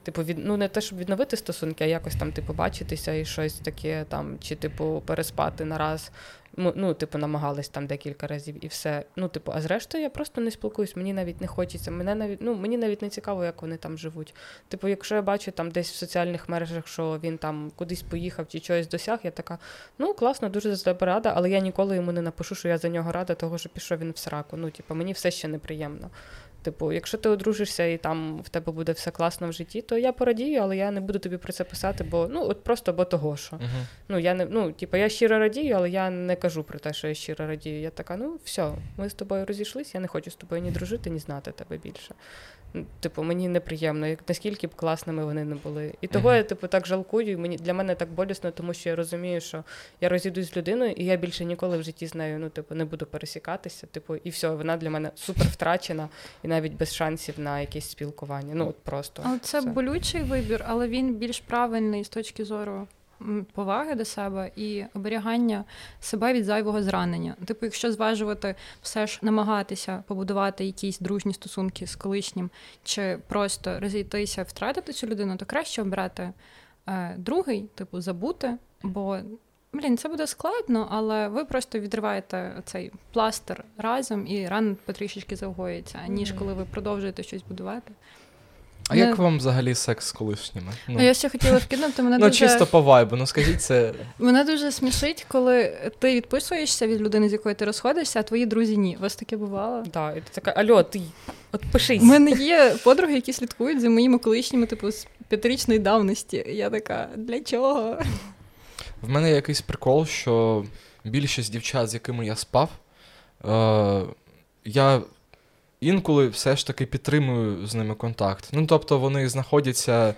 S3: Типу, від, ну не те, щоб відновити стосунки, а якось там, типу, бачитися і щось таке там, чи, типу, переспати на раз. Ну, типу, намагались там декілька разів і все. Ну, типу, а зрештою я просто не спілкуюсь, мені навіть не хочеться. Мене навіть, ну, мені навіть не цікаво, як вони там живуть. Типу, якщо я бачу там десь в соціальних мережах, що він там кудись поїхав чи чогось досяг, я така, ну класно, дуже за тебе рада, але я ніколи йому не напишу, що я за нього рада, того що пішов він в сраку. Ну, типу, мені все ще неприємно. Типу, якщо ти одружишся і там в тебе буде все класно в житті, то я порадію, але я не буду тобі про це писати, бо ну от просто бо того, що.
S2: Угу.
S3: Ну, я не ну, типу, я щиро радію, але я не кажу про те, що я щиро радію. Я така, ну все, ми з тобою розійшлися, я не хочу з тобою ні дружити, ні знати тебе більше. Типу, мені неприємно, як наскільки б класними вони не були. І того
S2: Мгм.
S3: я, типу, так жалкую. і Мені для мене так болісно, тому що я розумію, що я розійдусь з людиною, і я більше ніколи в житті з нею, ну, типу, не буду пересікатися. Типу, і все, вона для мене супер втрачена, і навіть без шансів на якесь спілкування. Ну, от просто.
S1: Але це
S3: все.
S1: болючий вибір, але він більш правильний з точки зору поваги до себе і оберігання себе від зайвого зранення. Типу, якщо зважувати все ж намагатися побудувати якісь дружні стосунки з колишнім, чи просто розійтися, втратити цю людину, то краще обрати е, другий, типу, забути, бо. Блін, це буде складно, але ви просто відриваєте цей пластир разом і ран потрішечки загоїться, ніж коли ви продовжуєте щось будувати.
S2: А
S1: Не-
S2: як вам взагалі секс з колишніми? Ну,
S1: А я ще хотіла вкинути, мене
S2: ну
S1: дуже
S2: чисто по вайбу, ну скажіть це.
S1: мене дуже смішить, коли ти відписуєшся від людини, з якою ти розходишся, а твої друзі ні. У вас таке бувало?
S3: Да, і ти така, альо, ти от пишись.
S1: У мене є подруги, які слідкують за моїми колишніми, типу, з п'ятирічної давності. Я така, для чого?
S2: В мене є якийсь прикол, що більшість дівчат, з якими я спав, е, я інколи все ж таки підтримую з ними контакт. Ну, тобто вони знаходяться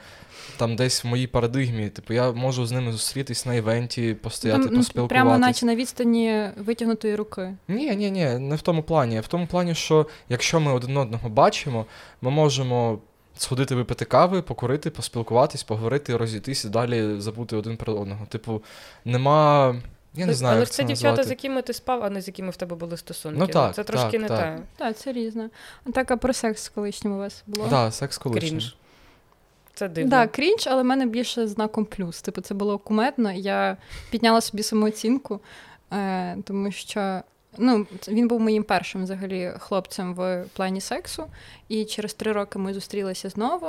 S2: там десь в моїй парадигмі. Типу, я можу з ними зустрітись на івенті, постояти,
S1: ну,
S2: поспілкуватись.
S1: Прямо наче на відстані витягнутої руки.
S2: Ні, ні, ні, не в тому плані. В тому плані, що якщо ми один одного бачимо, ми можемо сходити випити кави, покурити, поспілкуватись, поговорити, розійтись і далі забути один про одного. Типу, нема. Я не знаю.
S3: Але
S2: як
S3: ж це
S2: це
S3: дівчата,
S2: назвати.
S3: з якими ти спав, а не з якими в тебе були стосунки.
S2: Ну так,
S3: це трошки
S2: так,
S3: не
S2: так.
S3: те.
S1: Так, це різне. Так, а про секс з колишнім у вас було?
S2: Так, секс колишнім.
S3: Крінж. Це дивно.
S1: Так, крінж, але в мене більше знаком плюс. Типу, це було кумедно. Я підняла собі самооцінку, е, тому що ну, він був моїм першим взагалі хлопцем в плані сексу. І через три роки ми зустрілися знову.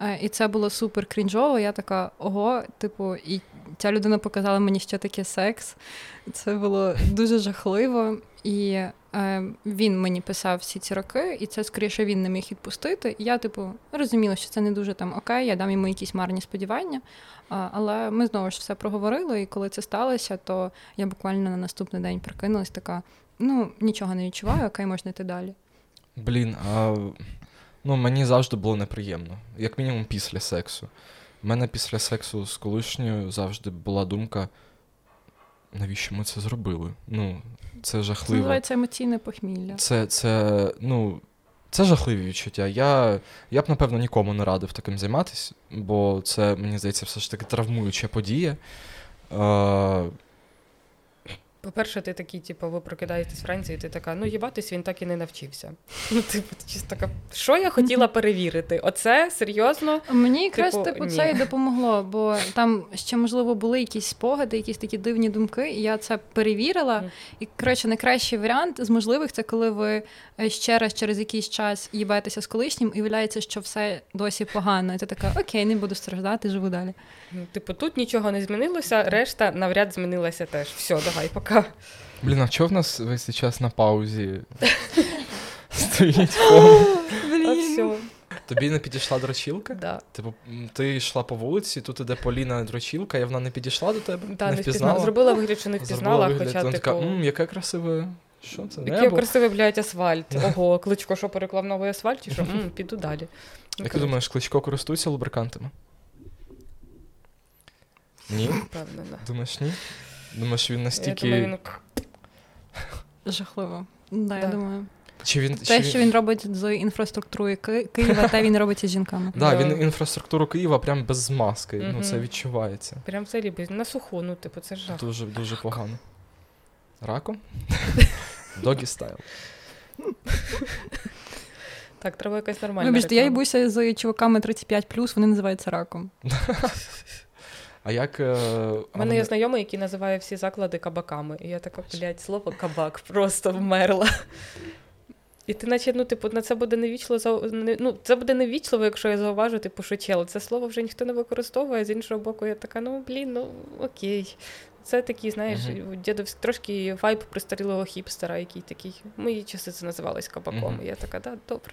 S1: Е, і це було супер крінжово. Я така, ого, типу, і ця людина показала мені, що таке секс. Це було дуже жахливо. І е, він мені писав всі ці роки, і це скоріше він не міг відпустити. І я, типу, розуміла, що це не дуже там окей, я дам йому якісь марні сподівання. А, але ми знову ж все проговорили, і коли це сталося, то я буквально на наступний день прокинулась така: ну, нічого не відчуваю, окей, можна йти далі.
S2: Блін, а ну мені завжди було неприємно, як мінімум після сексу. У мене після сексу з колишньою завжди була думка, навіщо ми це зробили? Ну, це
S1: Це
S2: жахливо.
S1: називається емоційне похмілля.
S2: Це, це, ну, це жахливі відчуття. Я, я б, напевно, нікому не радив таким займатися, бо це, мені здається, все ж таки травмуюча подія. Е,
S3: По-перше, ти такий, типу, ви прокидаєтесь вранці, і ти така, ну їбатись він так і не навчився. Ну, типу, чисто така, що я хотіла перевірити? Оце серйозно?
S1: Мені якраз
S3: Типу,
S1: типу, це і допомогло, бо там ще можливо були якісь спогади, якісь такі дивні думки, і я це перевірила. І коротше, найкращий варіант з можливих це коли ви е, ще раз через якийсь час їбаєтеся з колишнім, і виявляється, що все досі погано. І ти така, окей, не буду страждати, живу далі.
S3: Ну, Типу, тут нічого не змінилося, решта навряд змінилася теж. Все, давай, пока.
S2: Блін, а чого в нас весь час на паузі стоїть фон?
S3: А.
S2: Тобі не підійшла дрочілка?
S3: Да.
S2: Типу, ти йшла по вулиці, тут іде Поліна дрочілка, і вона не підійшла до тебе?
S3: Та,
S2: не впізнала?
S3: впізнала. Зробила вигляд, що не впізнала,
S2: вигляд,
S3: хоча,
S2: вона
S3: типу,
S2: така, м, яке красиве. Що це?
S3: який
S2: Небо?
S3: красивий, блядь, асфальт. Ого, кличко, що переклав новий асфальт, чи що? М, піду далі. Ну,
S2: Як ти думаєш, кличко користується лубрикантами? Ні?
S3: Впевнена.
S2: Думаєш, ні? Думаєш, він
S3: Я
S2: настільки.
S3: думаю, він
S1: Жахливо. Да, я думаю.
S2: Чи він,
S1: Те,
S2: чи
S1: що він робить з інфраструктурою Ки- Києва, те він робить із жінками.
S2: Да,
S3: Да.
S2: він інфраструктуру Києва прям без маски. Ну, це відчувається.
S3: прям це любить. На суху, ну, типу, це ж жах.
S2: Дуже, дуже погано. Раком? Догі стайл.
S3: Так, треба якась нормальна
S1: Вибачте, я їбуся з чуваками 35+, вони називаються раком.
S2: А як. е,
S3: У мене є знайомий, який називає всі заклади кабаками. І я така, блядь, слово кабак просто вмерла. І ти, наче, ну, типу, на це буде невічливо, ну, це буде невічливо, якщо я зауважу, типу, що чел. Це слово вже ніхто не використовує, з іншого боку, я така, ну блін, ну окей. Це такий, знаєш,
S2: Мгм.
S3: дідовський трошки вайб пристарілого хіпстера, який такий. Мої часи це називалось кабаком. І я така, да, добре,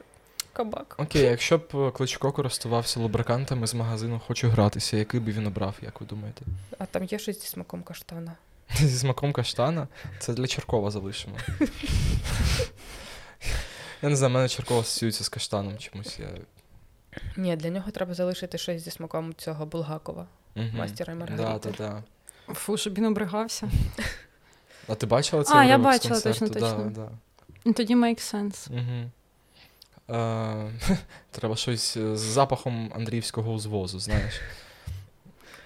S3: кабак.
S2: Окей, якщо б е, Кличко користувався лубрикантами з магазину Хочу гратися, який би він обрав, як ви думаєте?
S3: А там є щось зі смаком каштана.
S2: Зі смаком каштана? Це для Черкова залишимо. Я не знаю, в мене Черкова асоціюється з каштаном чомусь. Я...
S3: Ні, для нього треба залишити щось зі смаком цього Булгакова. Мастера Маргарита.
S2: да, да.
S1: Фу, щоб він обригався.
S2: А ти бачила цей
S1: А, я бачила, точно, точно.
S2: Да, да.
S1: Ну, Тоді make sense.
S2: Угу. Е, треба щось з запахом андріївського узвозу, знаєш.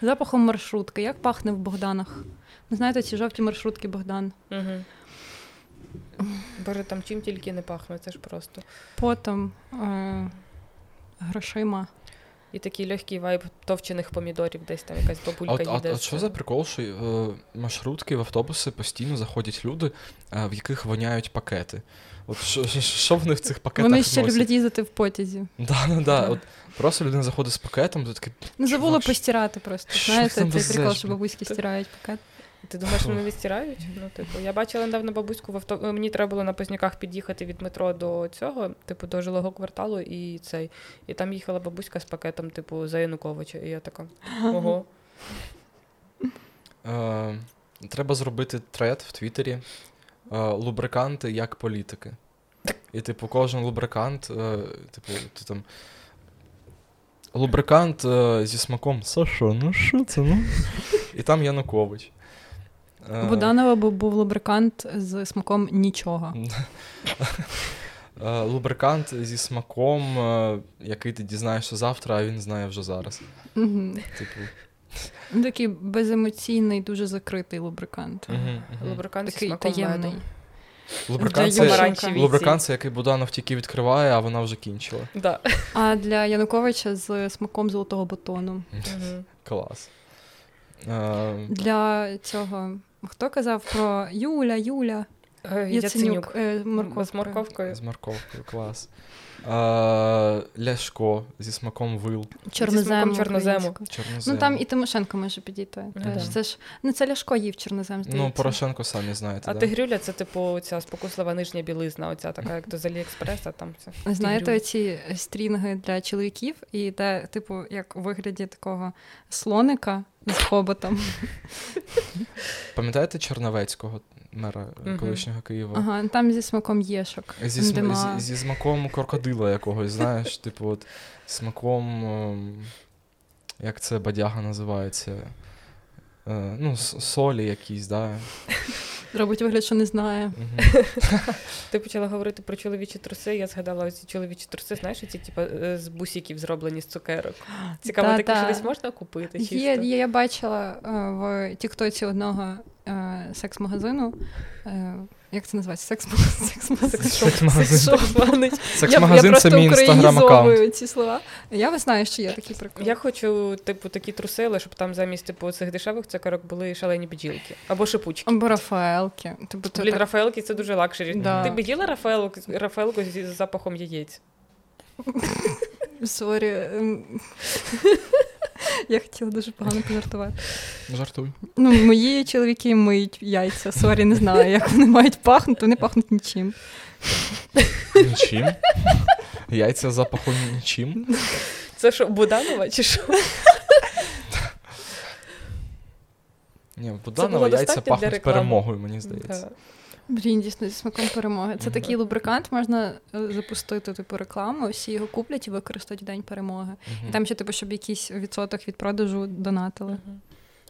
S1: Запахом маршрутки. Як пахне в Богданах? Ви знаєте, ці жовті маршрутки Богдан.
S3: Угу. Боже, там чим тільки не пахне, це ж просто.
S1: Потом е- грошима.
S3: І такий легкий вайб товчених помідорів, десь там якась бабулька
S2: А, от- а,
S3: їде.
S2: а
S3: з
S2: що за прикол, що е, маршрутки в автобуси постійно заходять люди, е, в яких воняють пакети. От що, що- них вони в цих пакетах
S1: Вони ще
S2: носять?
S1: люблять їздити в потязі.
S2: Да, да, да. От просто людина заходить з пакетом, то такий,
S1: Ну, забула постирати просто. Знаєте, цей прикол, що
S2: бабуські
S1: бабуськи стирають пакет.
S3: Ти думаєш, вони не стирають? Ну, типу, я бачила недавно бабуську в авто. Мені треба було на Позняках під'їхати від метро до цього, типу, до жилого кварталу, і цей. І там їхала бабуська з пакетом, типу, за Януковича. І я така, ого.
S2: е, треба зробити тред в Твіттері. Е, лубриканти як політики. і, типу, кожен лубрикант, е, типу, ти там. Лубрикант е, зі смаком Саша, ну що це? Ну? І там Янукович. Е,
S1: Буданова був, був лубрикант з смаком нічого.
S2: Е, Лубрикант зі смаком, е, який ти дізнаєшся завтра, а він знає вже зараз. Типу,
S1: Такий беземоційний, дуже закритий лубрикант.
S3: Лубрикант зі
S1: Такий
S3: смаком
S1: таємний.
S3: меду.
S2: Лубрикант це, лубрикант це який Буданов тільки відкриває, а вона вже кінчила.
S3: Да.
S1: А для Януковича з смаком золотого батону.
S2: Клас.
S1: Для цього. Хто казав про Юля, Юля,
S3: Е,
S1: Яценюк,
S3: Яценюк.
S1: е, морковка.
S3: З морковкою.
S2: з морковкою, клас. Е, Ляшко зі смаком вил.
S1: Чорнозему.
S3: смаком чорнозему.
S2: Чорнозем.
S1: Ну там і Тимошенко може підійти.
S3: Ну, да.
S1: Це ж ну це Ляшко їв чорнозем, здається.
S2: Ну, Порошенко самі знаєте.
S3: А
S2: да?
S3: тигрюля це, типу, ця спокуслива нижня білизна, оця така, як до з Аліекспреса, там це.
S1: Знаєте, ці стрінги для чоловіків, і де, типу, як у вигляді такого слоника з хоботом.
S2: Пам'ятаєте Черновецького, мера колишнього Києва?
S1: Ага, там зі смаком єшок.
S2: Зі, см... Зі, зі смаком крокодила якогось, знаєш, типу, от смаком. ем, Як це бадяга називається? Е, ну, солі якісь, да.
S1: Робить вигляд, що не знає.
S3: Ти почала говорити про чоловічі труси. Я згадала ці чоловічі труси, знаєш, ці типу, е, з бусиків зроблені з цукерок. Цікаво, ж десь можна купити? Чисто?
S1: Є, є, я бачила е, в Тіктоці одного е, секс-магазину. Е, як це називається? Секс-магазин. Секс-магазин.
S2: Це мій інстаграм-аккаунт.
S1: ці слова. Я знаю, що є такі приколи.
S3: Я хочу, типу, такі труси, але щоб там замість типу цих дешевих цукерок були шалені бджілки. Або шипучки.
S1: Або Рафаелки. Типу,
S3: Блін,
S1: так-
S3: Рафаелки це дуже luxury.
S1: Да.
S3: Ти б їла Рафаелку, Рафаелку зі запахом яєць?
S1: Sorry. Я хотіла дуже погано пожартувати.
S2: Жартуй.
S1: Ну, мої чоловіки миють яйця. Sorry, не знаю, як вони мають пахнути, вони пахнуть нічим.
S2: Нічим. Яйця з запахом нічим.
S3: Це що, Буданова чи що?
S2: Ні, Буданова яйця пахнуть перемогою, мені здається.
S3: Да.
S1: Блін, дійсно, зі смаком перемоги. Це такий лубрикант, можна е, запустити типу рекламу, всі його куплять і використають в день перемоги. І там ще, типу, щоб якийсь відсоток від продажу донатили.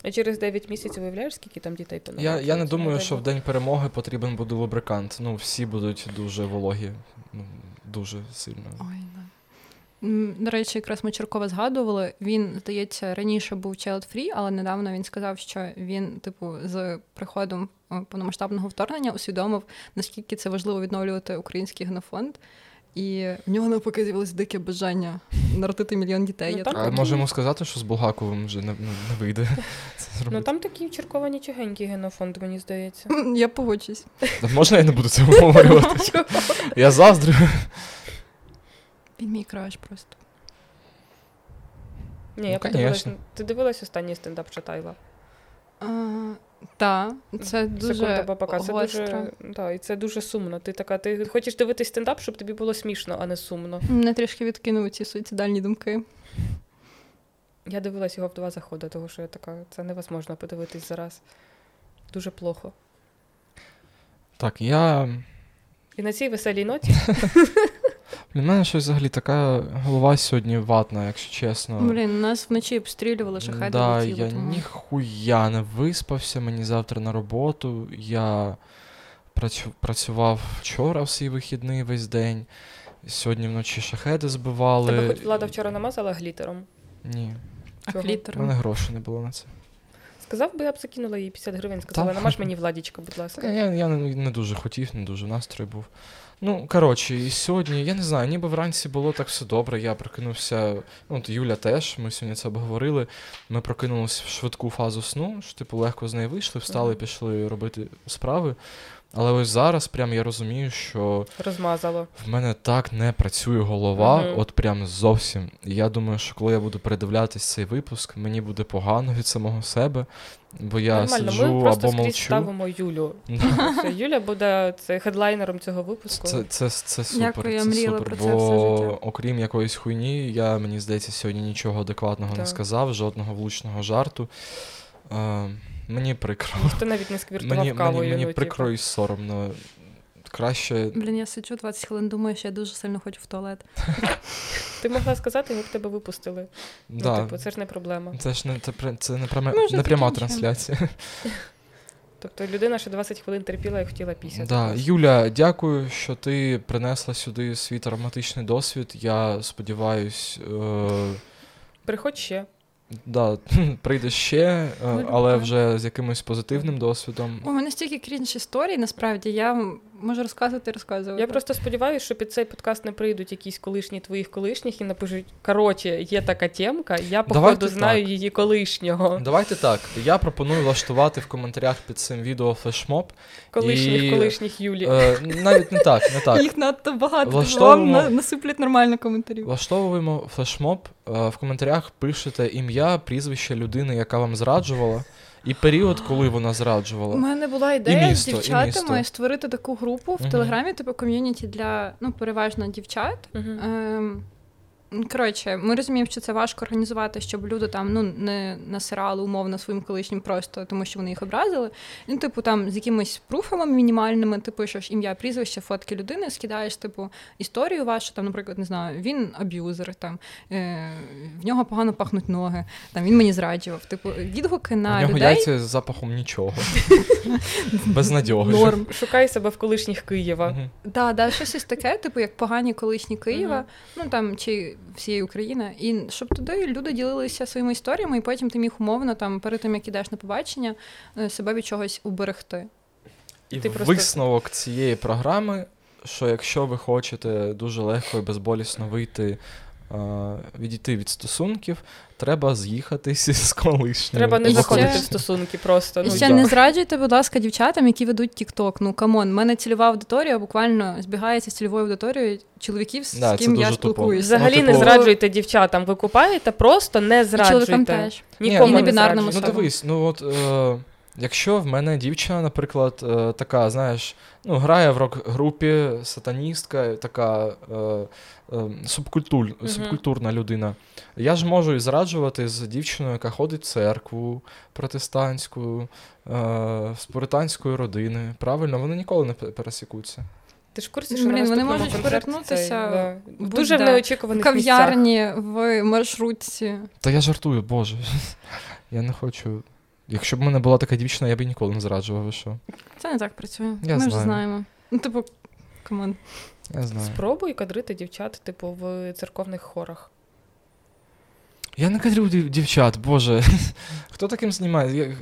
S3: А через 9 місяців виявляєш, скільки там дітей
S2: Я, я не думаю, що в день перемоги потрібен буде лубрикант. Ну, всі будуть дуже вологі, ну, дуже сильно.
S1: Ой, До речі, якраз ми Черкова згадували. Він, здається, раніше був child free, але недавно він сказав, що він, типу, з приходом е, повномасштабного вторгнення усвідомив, наскільки це важливо відновлювати український генофонд. І в нього навпаки з'явилось дике бажання народити мільйон дітей.
S3: Ну,
S1: Я
S3: так.
S2: А можемо сказати, що з Булгаковим вже не, не, не вийде це
S3: Ну там такий черкова нічогенький генофонд, мені здається.
S1: Я погоджусь.
S2: Можна я не буду це обговорювати? Я заздрю.
S1: Він мій краш просто.
S3: Ні, я
S2: Ну,
S3: подивилась. Ти дивилась останній стендап Чатайла?
S1: Так, це дуже
S3: Секунда бабака. Це дуже, да, і це дуже сумно. Ти така, ти хочеш дивитись стендап, щоб тобі було смішно, а не сумно.
S1: Мене трішки відкинули ці суїцидальні думки.
S3: Я дивилась його в два заходи, тому що я така, це невозможно подивитись зараз. Дуже плохо.
S2: Так, я.
S3: І на цій веселій ноті
S2: Для мене щось взагалі така голова сьогодні ватна, якщо чесно.
S1: Блін, нас вночі обстрілювали, шахеди
S2: да,
S1: летіли.
S2: я
S1: тому-
S2: ніхуя не виспався, мені завтра на роботу. Я працював вчора в свій вихідний весь день. Сьогодні вночі шахеди збивали.
S3: тебе хоч влада вчора намазала глітером.
S2: Ні,
S1: А
S3: Чого?
S2: в
S1: клітером?
S2: мене грошей не було на це.
S3: Сказав би, я б закинула їй 50 гривень, сказала, намаж мені владічка, будь ласка.
S2: Я, я не, не дуже хотів, не дуже настрій був. Ну, коротше, і сьогодні, я не знаю, ніби вранці було так все добре. Я прокинувся. Ну, от Юля теж, ми сьогодні це обговорили. Ми прокинулися в швидку фазу сну, що, типу, легко з неї вийшли, встали, пішли робити справи. Але ось зараз прям я розумію, що
S3: Розмазало.
S2: в мене так не працює голова,
S3: Мгм.
S2: от прям зовсім. І я думаю, що коли я буду передивлятись цей випуск, мені буде погано від самого себе, бо я
S3: Нормально,
S2: сиджу
S3: ми просто
S2: або
S3: скрізь
S2: мовчу.
S3: ставимо Юлю. Юля буде це хедлайнером цього випуску.
S2: Це, це, це супер.
S1: Дякую, я
S2: це супер,
S1: про це
S2: бо
S1: все життя.
S2: окрім якоїсь хуйні, я, мені здається, сьогодні нічого адекватного не сказав, жодного влучного жарту. Е, мені прикро.
S3: Ніхто навіть не сквіртував
S2: Мені,
S3: кавою.
S2: мені, мені
S3: ну,
S2: прикро
S3: типу.
S2: і соромно. краще.
S1: Блін, я сиджу 20 хвилин, думаю, що я дуже сильно хочу в туалет.
S3: Ти могла сказати, ми б тебе випустили.
S2: Да.
S3: Ну, типу, це ж не проблема.
S2: Це ж не, це, це не, пряма, не пряма трансляція.
S3: Тобто людина ще 20 хвилин терпіла і хотіла пісяти.
S2: Да. Юля, дякую, що ти принесла сюди свій травматичний досвід. Я сподіваюсь, е,
S3: Приходь ще.
S2: Да, прийде ще, е, але вже з якимось позитивним досвідом.
S1: У мене стільки крінж історій, насправді, я м- можу розказувати розказувати.
S3: Я просто сподіваюся, що під цей подкаст не прийдуть якісь колишні твоїх колишніх і напишуть: коротше, є така темка, я походу
S2: Давайте
S3: знаю
S2: так.
S3: її колишнього.
S2: Давайте так. Я пропоную влаштувати в коментарях під цим відео флешмоб.
S3: Колишніх
S2: І,
S3: колишніх Юлі.
S2: Е, навіть не так, не так.
S1: Їх надто багато,
S2: Влаштовуємо-
S1: вам насиплять нормально коментарів.
S2: Влаштовуємо флешмоб. е, В коментарях пишете ім'я, прізвище людини, яка вам зраджувала, і період, коли вона
S1: У
S2: зраджувала.
S1: мене була ідея
S2: місто,
S1: з дівчатами створити таку групу в
S2: Мгм.
S1: Телеграмі, типу ком'юніті для ну, переважно дівчат.
S3: Мгм.
S1: Ем, коротше, ми розуміємо, що це важко організувати, щоб люди там ну, не насирали умовно своїм колишнім просто тому, що вони їх образили. Ну, типу, там з якимись пруфами мінімальними, ти пишеш ім'я, прізвище, фотки людини, скидаєш, типу, історію вашу, там, наприклад, не знаю, він аб'юзер, там, е, в нього погано пахнуть ноги, там, він мені зраджував. Типу, відгуки на
S2: нього
S1: людей.
S2: яйця з запахом нічого. Безнадьога.
S1: Норм.
S3: Шукай себе в колишніх Києва.
S1: Да, щось із таке, типу, як погані колишні Києва, ну там чи всієї України. І щоб туди люди ділилися своїми історіями, і потім ти міг умовно там перед тим, як ідеш на побачення, е, себе від чогось уберегти.
S2: І
S3: Ти просто-
S2: висновок цієї програми, що якщо ви хочете дуже легко і безболісно вийти, відійти від стосунків, треба з'їхатися з колишнім.
S3: Треба не заходити
S1: ще-
S3: в стосунки просто.
S1: І
S3: Ну,
S1: ще
S3: я-
S1: не зраджуйте, будь ласка, дівчатам, які ведуть TikTok. Ну come on, в мене цільова аудиторія буквально збігається з цільовою аудиторією чоловіків, з
S2: Да,
S1: ким я спілкуюся.
S3: Взагалі
S2: Ну,
S3: не
S2: типу-
S3: зраджуйте дівчатам. Ви купаєте, просто не
S1: І чоловікам теж.
S3: Нікому
S1: І
S3: не
S1: небінарному
S2: Ну дивись, ну от е, якщо в мене дівчина, наприклад, е, така, знаєш, ну, грає в рок-групі, сатаністка, така е, е, субкультур,
S3: Мгм.
S2: субкультурна людина, я ж можу і зраджувати з дівчиною, яка ходить в церкву протестантську, е, з пуританської родини. Правильно, вони ніколи не пересікуться.
S3: Ти ж в курсі, що
S1: Блін, вони можуть перетнутися
S3: цей, да, дуже в
S1: де. В
S3: неочікуваних місцях.
S1: кав'ярні, в маршрутці.
S2: Та я жартую, боже. Я не хочу. Якщо б в мене була така дівчина, я б ніколи не зраджував, ви що?
S1: Це не так працює.
S2: Я
S1: Ми вже знаємо. Ну, типу, come on.
S2: Я знаю.
S3: Спробуй кадрити дівчат, типу, в церковних хорах.
S2: Я не кадрю дів- дівчат, боже. Хто таким знімає? Я...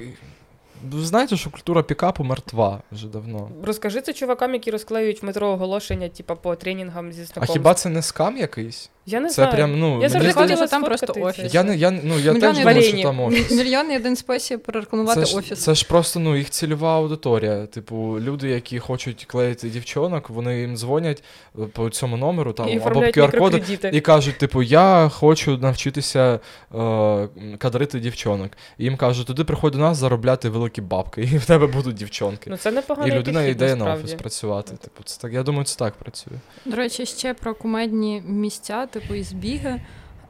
S2: Ви знаєте, що культура пікапу мертва вже давно.
S3: Розкажи це чувакам, які розклеюють в метро оголошення, типу, по тренінгам зі
S2: А
S3: знакомств.
S2: хіба це не скам якийсь?
S3: Я не
S2: це
S3: знаю.
S2: прям, ну,
S3: я завжди хотіла
S1: там просто офіс.
S2: Я не, я, ну, я теж думаю, що там офіс.
S1: Мільйон і один спосіб перерекламувати
S2: Це ж,
S1: офіс.
S2: це ж просто ну, їх цільова аудиторія. Типу, люди, які хочуть клеїти дівчонок, вони їм дзвонять е, по цьому номеру там,
S3: і
S2: або QR-коди і кажуть, типу, я хочу навчитися е, кадрити дівчонок. І їм кажуть, туди приходь до нас заробляти великі бабки, і в тебе будуть дівчонки.
S3: Ну це непогано.
S2: і людина йде на офіс працювати. Типу, це так, я думаю, це так працює.
S1: До речі, ще про кумедні місця, типу і збіги.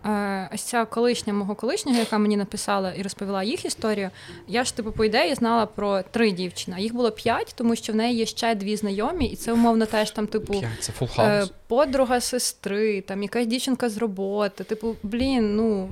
S1: Е, Ось ця колишня мого колишнього, яка мені написала і розповіла їх історію. Я ж, типу, по ідеї, знала про три дівчини. Їх було п'ять, тому що в неї є ще дві знайомі, і це умовно теж там, типу,
S2: це
S1: е, подруга сестри, там якась дівчинка з роботи. Типу, блін, ну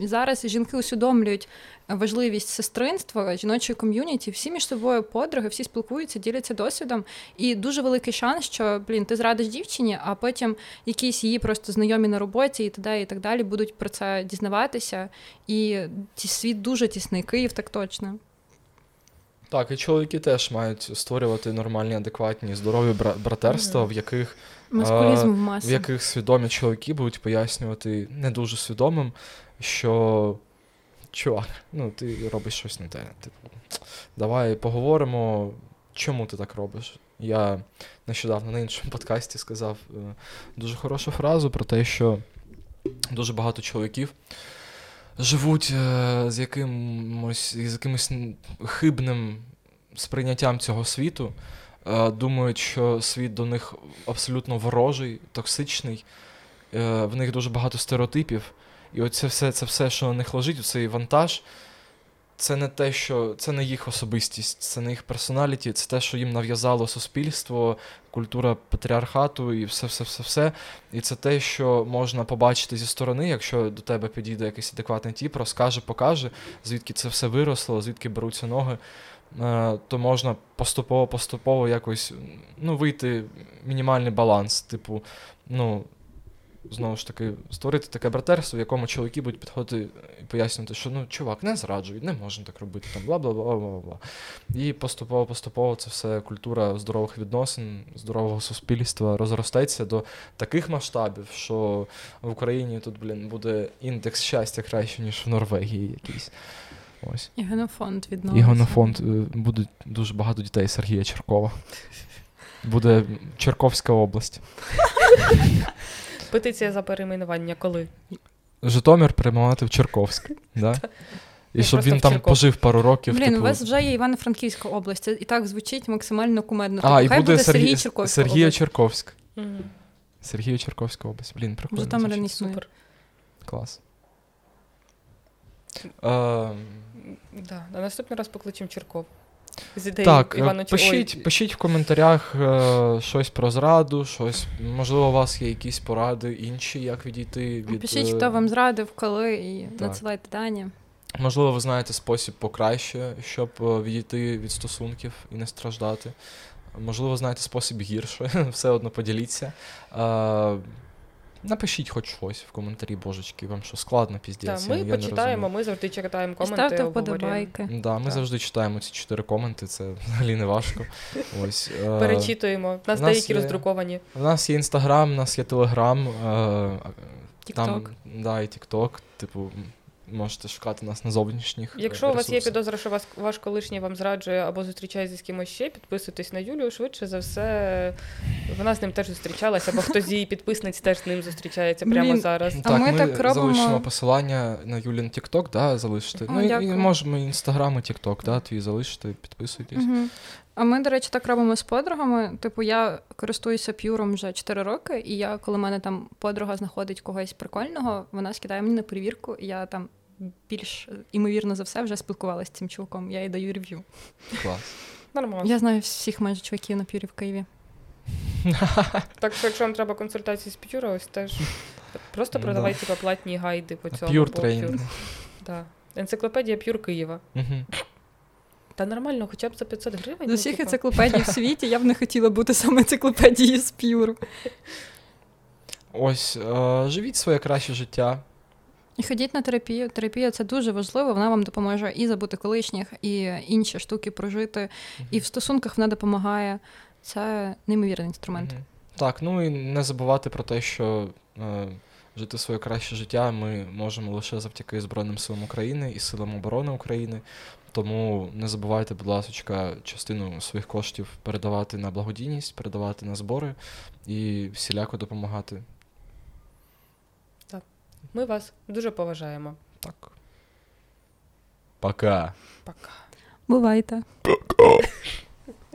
S1: зараз жінки усвідомлюють важливість сестринства, жіночої ком'юніті, всі між собою подруги, всі спілкуються, діляться досвідом. І дуже великий шанс, що блін, ти зрадиш дівчині, а потім якісь її просто знайомі на роботі і т.д. і так далі будуть про це дізнаватися. І світ дуже тісний. Київ так точно.
S2: Так, і чоловіки теж мають створювати нормальні, адекватні, здорові бра- братерства, в яких
S1: Маскулізм в
S2: в яких свідомі чоловіки будуть пояснювати не дуже свідомим, що чувак, ну ти робиш щось не те. Типу, давай поговоримо, чому ти так робиш. Я нещодавно на іншому подкасті сказав е, дуже хорошу фразу про те, що дуже багато чоловіків живуть е, з якимось, з якимось хибним сприйняттям цього світу е, думають, що світ до них абсолютно ворожий, токсичний, в них дуже багато стереотипів. І оце все, це все, що на них лежить, цей вантаж, це не те, що це не їх особистість, це не їх персоналіті, це те, що їм нав'язало суспільство, культура патріархату і все, все, все, все. І це те, що можна побачити зі сторони, якщо до тебе підійде якийсь адекватний тіп, розкаже, покаже, звідки це все виросло, звідки беруться ноги. Е, то можна поступово-поступово якось ну, вийти мінімальний баланс. Типу, ну, знову ж таки, створити таке братерство, в якому чоловіки будуть підходити і пояснювати, що ну, чувак, не зраджуй, не можна так робити, там, бла бла бла бла бла І поступово-поступово це все культура здорових відносин, здорового суспільства розростеться до таких масштабів, що в Україні тут, блін, буде індекс щастя краще, ніж в Норвегії якийсь. Ось.
S1: І генофонд
S2: відновиться. І генофонд. Е, буде дуже багато дітей Сергія Черкова. Буде Черковська область.
S3: Петиція за перейменування коли?
S2: Житомир перейменувати в Черковськ. Да? І щоб він там пожив пару років.
S1: Блін,
S2: типу...
S1: у вас вже є Івано-Франківська область. Це і так звучить максимально кумедно.
S2: А, тобто, і буде, буде Сергій Черковська Сергія Черковськ. Сергія Черковська область. Блін, прикольно.
S1: Житомир не існує. Супер.
S2: Клас.
S3: Е, Да, На наступний раз покличемо Черков.
S2: З ідеї Так, е, Івана пишіть, Ой. пишіть в коментарях е, щось про зраду, щось. Можливо, у вас є якісь поради інші, як відійти від.
S1: Пишіть, хто вам зрадив, коли, і так. надсилайте дані.
S2: Можливо, ви знаєте спосіб покраще, щоб відійти від стосунків і не страждати. Можливо, знаєте спосіб гірше, все одно поділіться. Напишіть хоч щось в коментарі, божечки, вам що складно піздець.
S3: Так, Ми я почитаємо, ми завжди читаємо коменти.
S1: Ставте вподобайки.
S2: Да, ми так. завжди читаємо ці чотири коменти, це взагалі не важко. Ось,
S3: е, Перечитуємо. У нас, деякі роздруковані.
S2: У нас є інстаграм, у нас є телеграм, е, там да, і Тікток. Типу, можете шукати нас на зовнішніх.
S3: Якщо ресурсах. у вас є підозра, що вас ваш колишній вам зраджує або зустрічається з кимось ще, підписуйтесь на Юлію. Швидше за все, вона з ним теж зустрічалася, або хтось з її підписниць теж з ним зустрічається прямо Блін, зараз.
S2: Так, а ми, ми так робимо... залишимо посилання на Юлін Тікток, да, залишити. О, ну і, і можемо інстаграм і Тікток, да, твій залишити, підписуйтесь. Угу.
S1: А ми, до речі, так робимо з подругами. Типу, я користуюся п'юром вже 4 роки, і я, коли мене там подруга знаходить когось прикольного, вона скидає мені на перевірку, і я там більш імовірно за все вже спілкувалася з цим чуваком. Я їй даю рев'ю.
S2: Клас.
S3: Нормально.
S1: Я знаю всіх майже чуваків на п'юрі в Києві.
S3: Так що, якщо вам треба консультації з п'юра, ось теж просто продавайте типу, платні гайди по цьому.
S2: П'юр тренінг.
S3: Да. Енциклопедія П'юр Києва. Та нормально, хоча б за 500 гривень.
S1: З усіх типу. енциклопедій в світі я б не хотіла бути саме енциклопедією з п'юру.
S2: Ось, е, живіть своє краще життя.
S1: Ходіть на терапію. Терапія це дуже важливо. Вона вам допоможе і забути колишніх, і інші штуки прожити. uh І в стосунках вона допомагає. Це неймовірний інструмент. uh
S2: Так, ну і не забувати про те, що е, жити своє краще життя ми можемо лише завдяки Збройним силам України і силам оборони України. Тому не забувайте, будь ласка, частину своїх коштів передавати на благодійність, передавати на збори і всіляко допомагати.
S3: Ми вас дуже поважаємо.
S2: Так. Пока.
S3: Пока.
S1: Бувайте.
S2: Пока.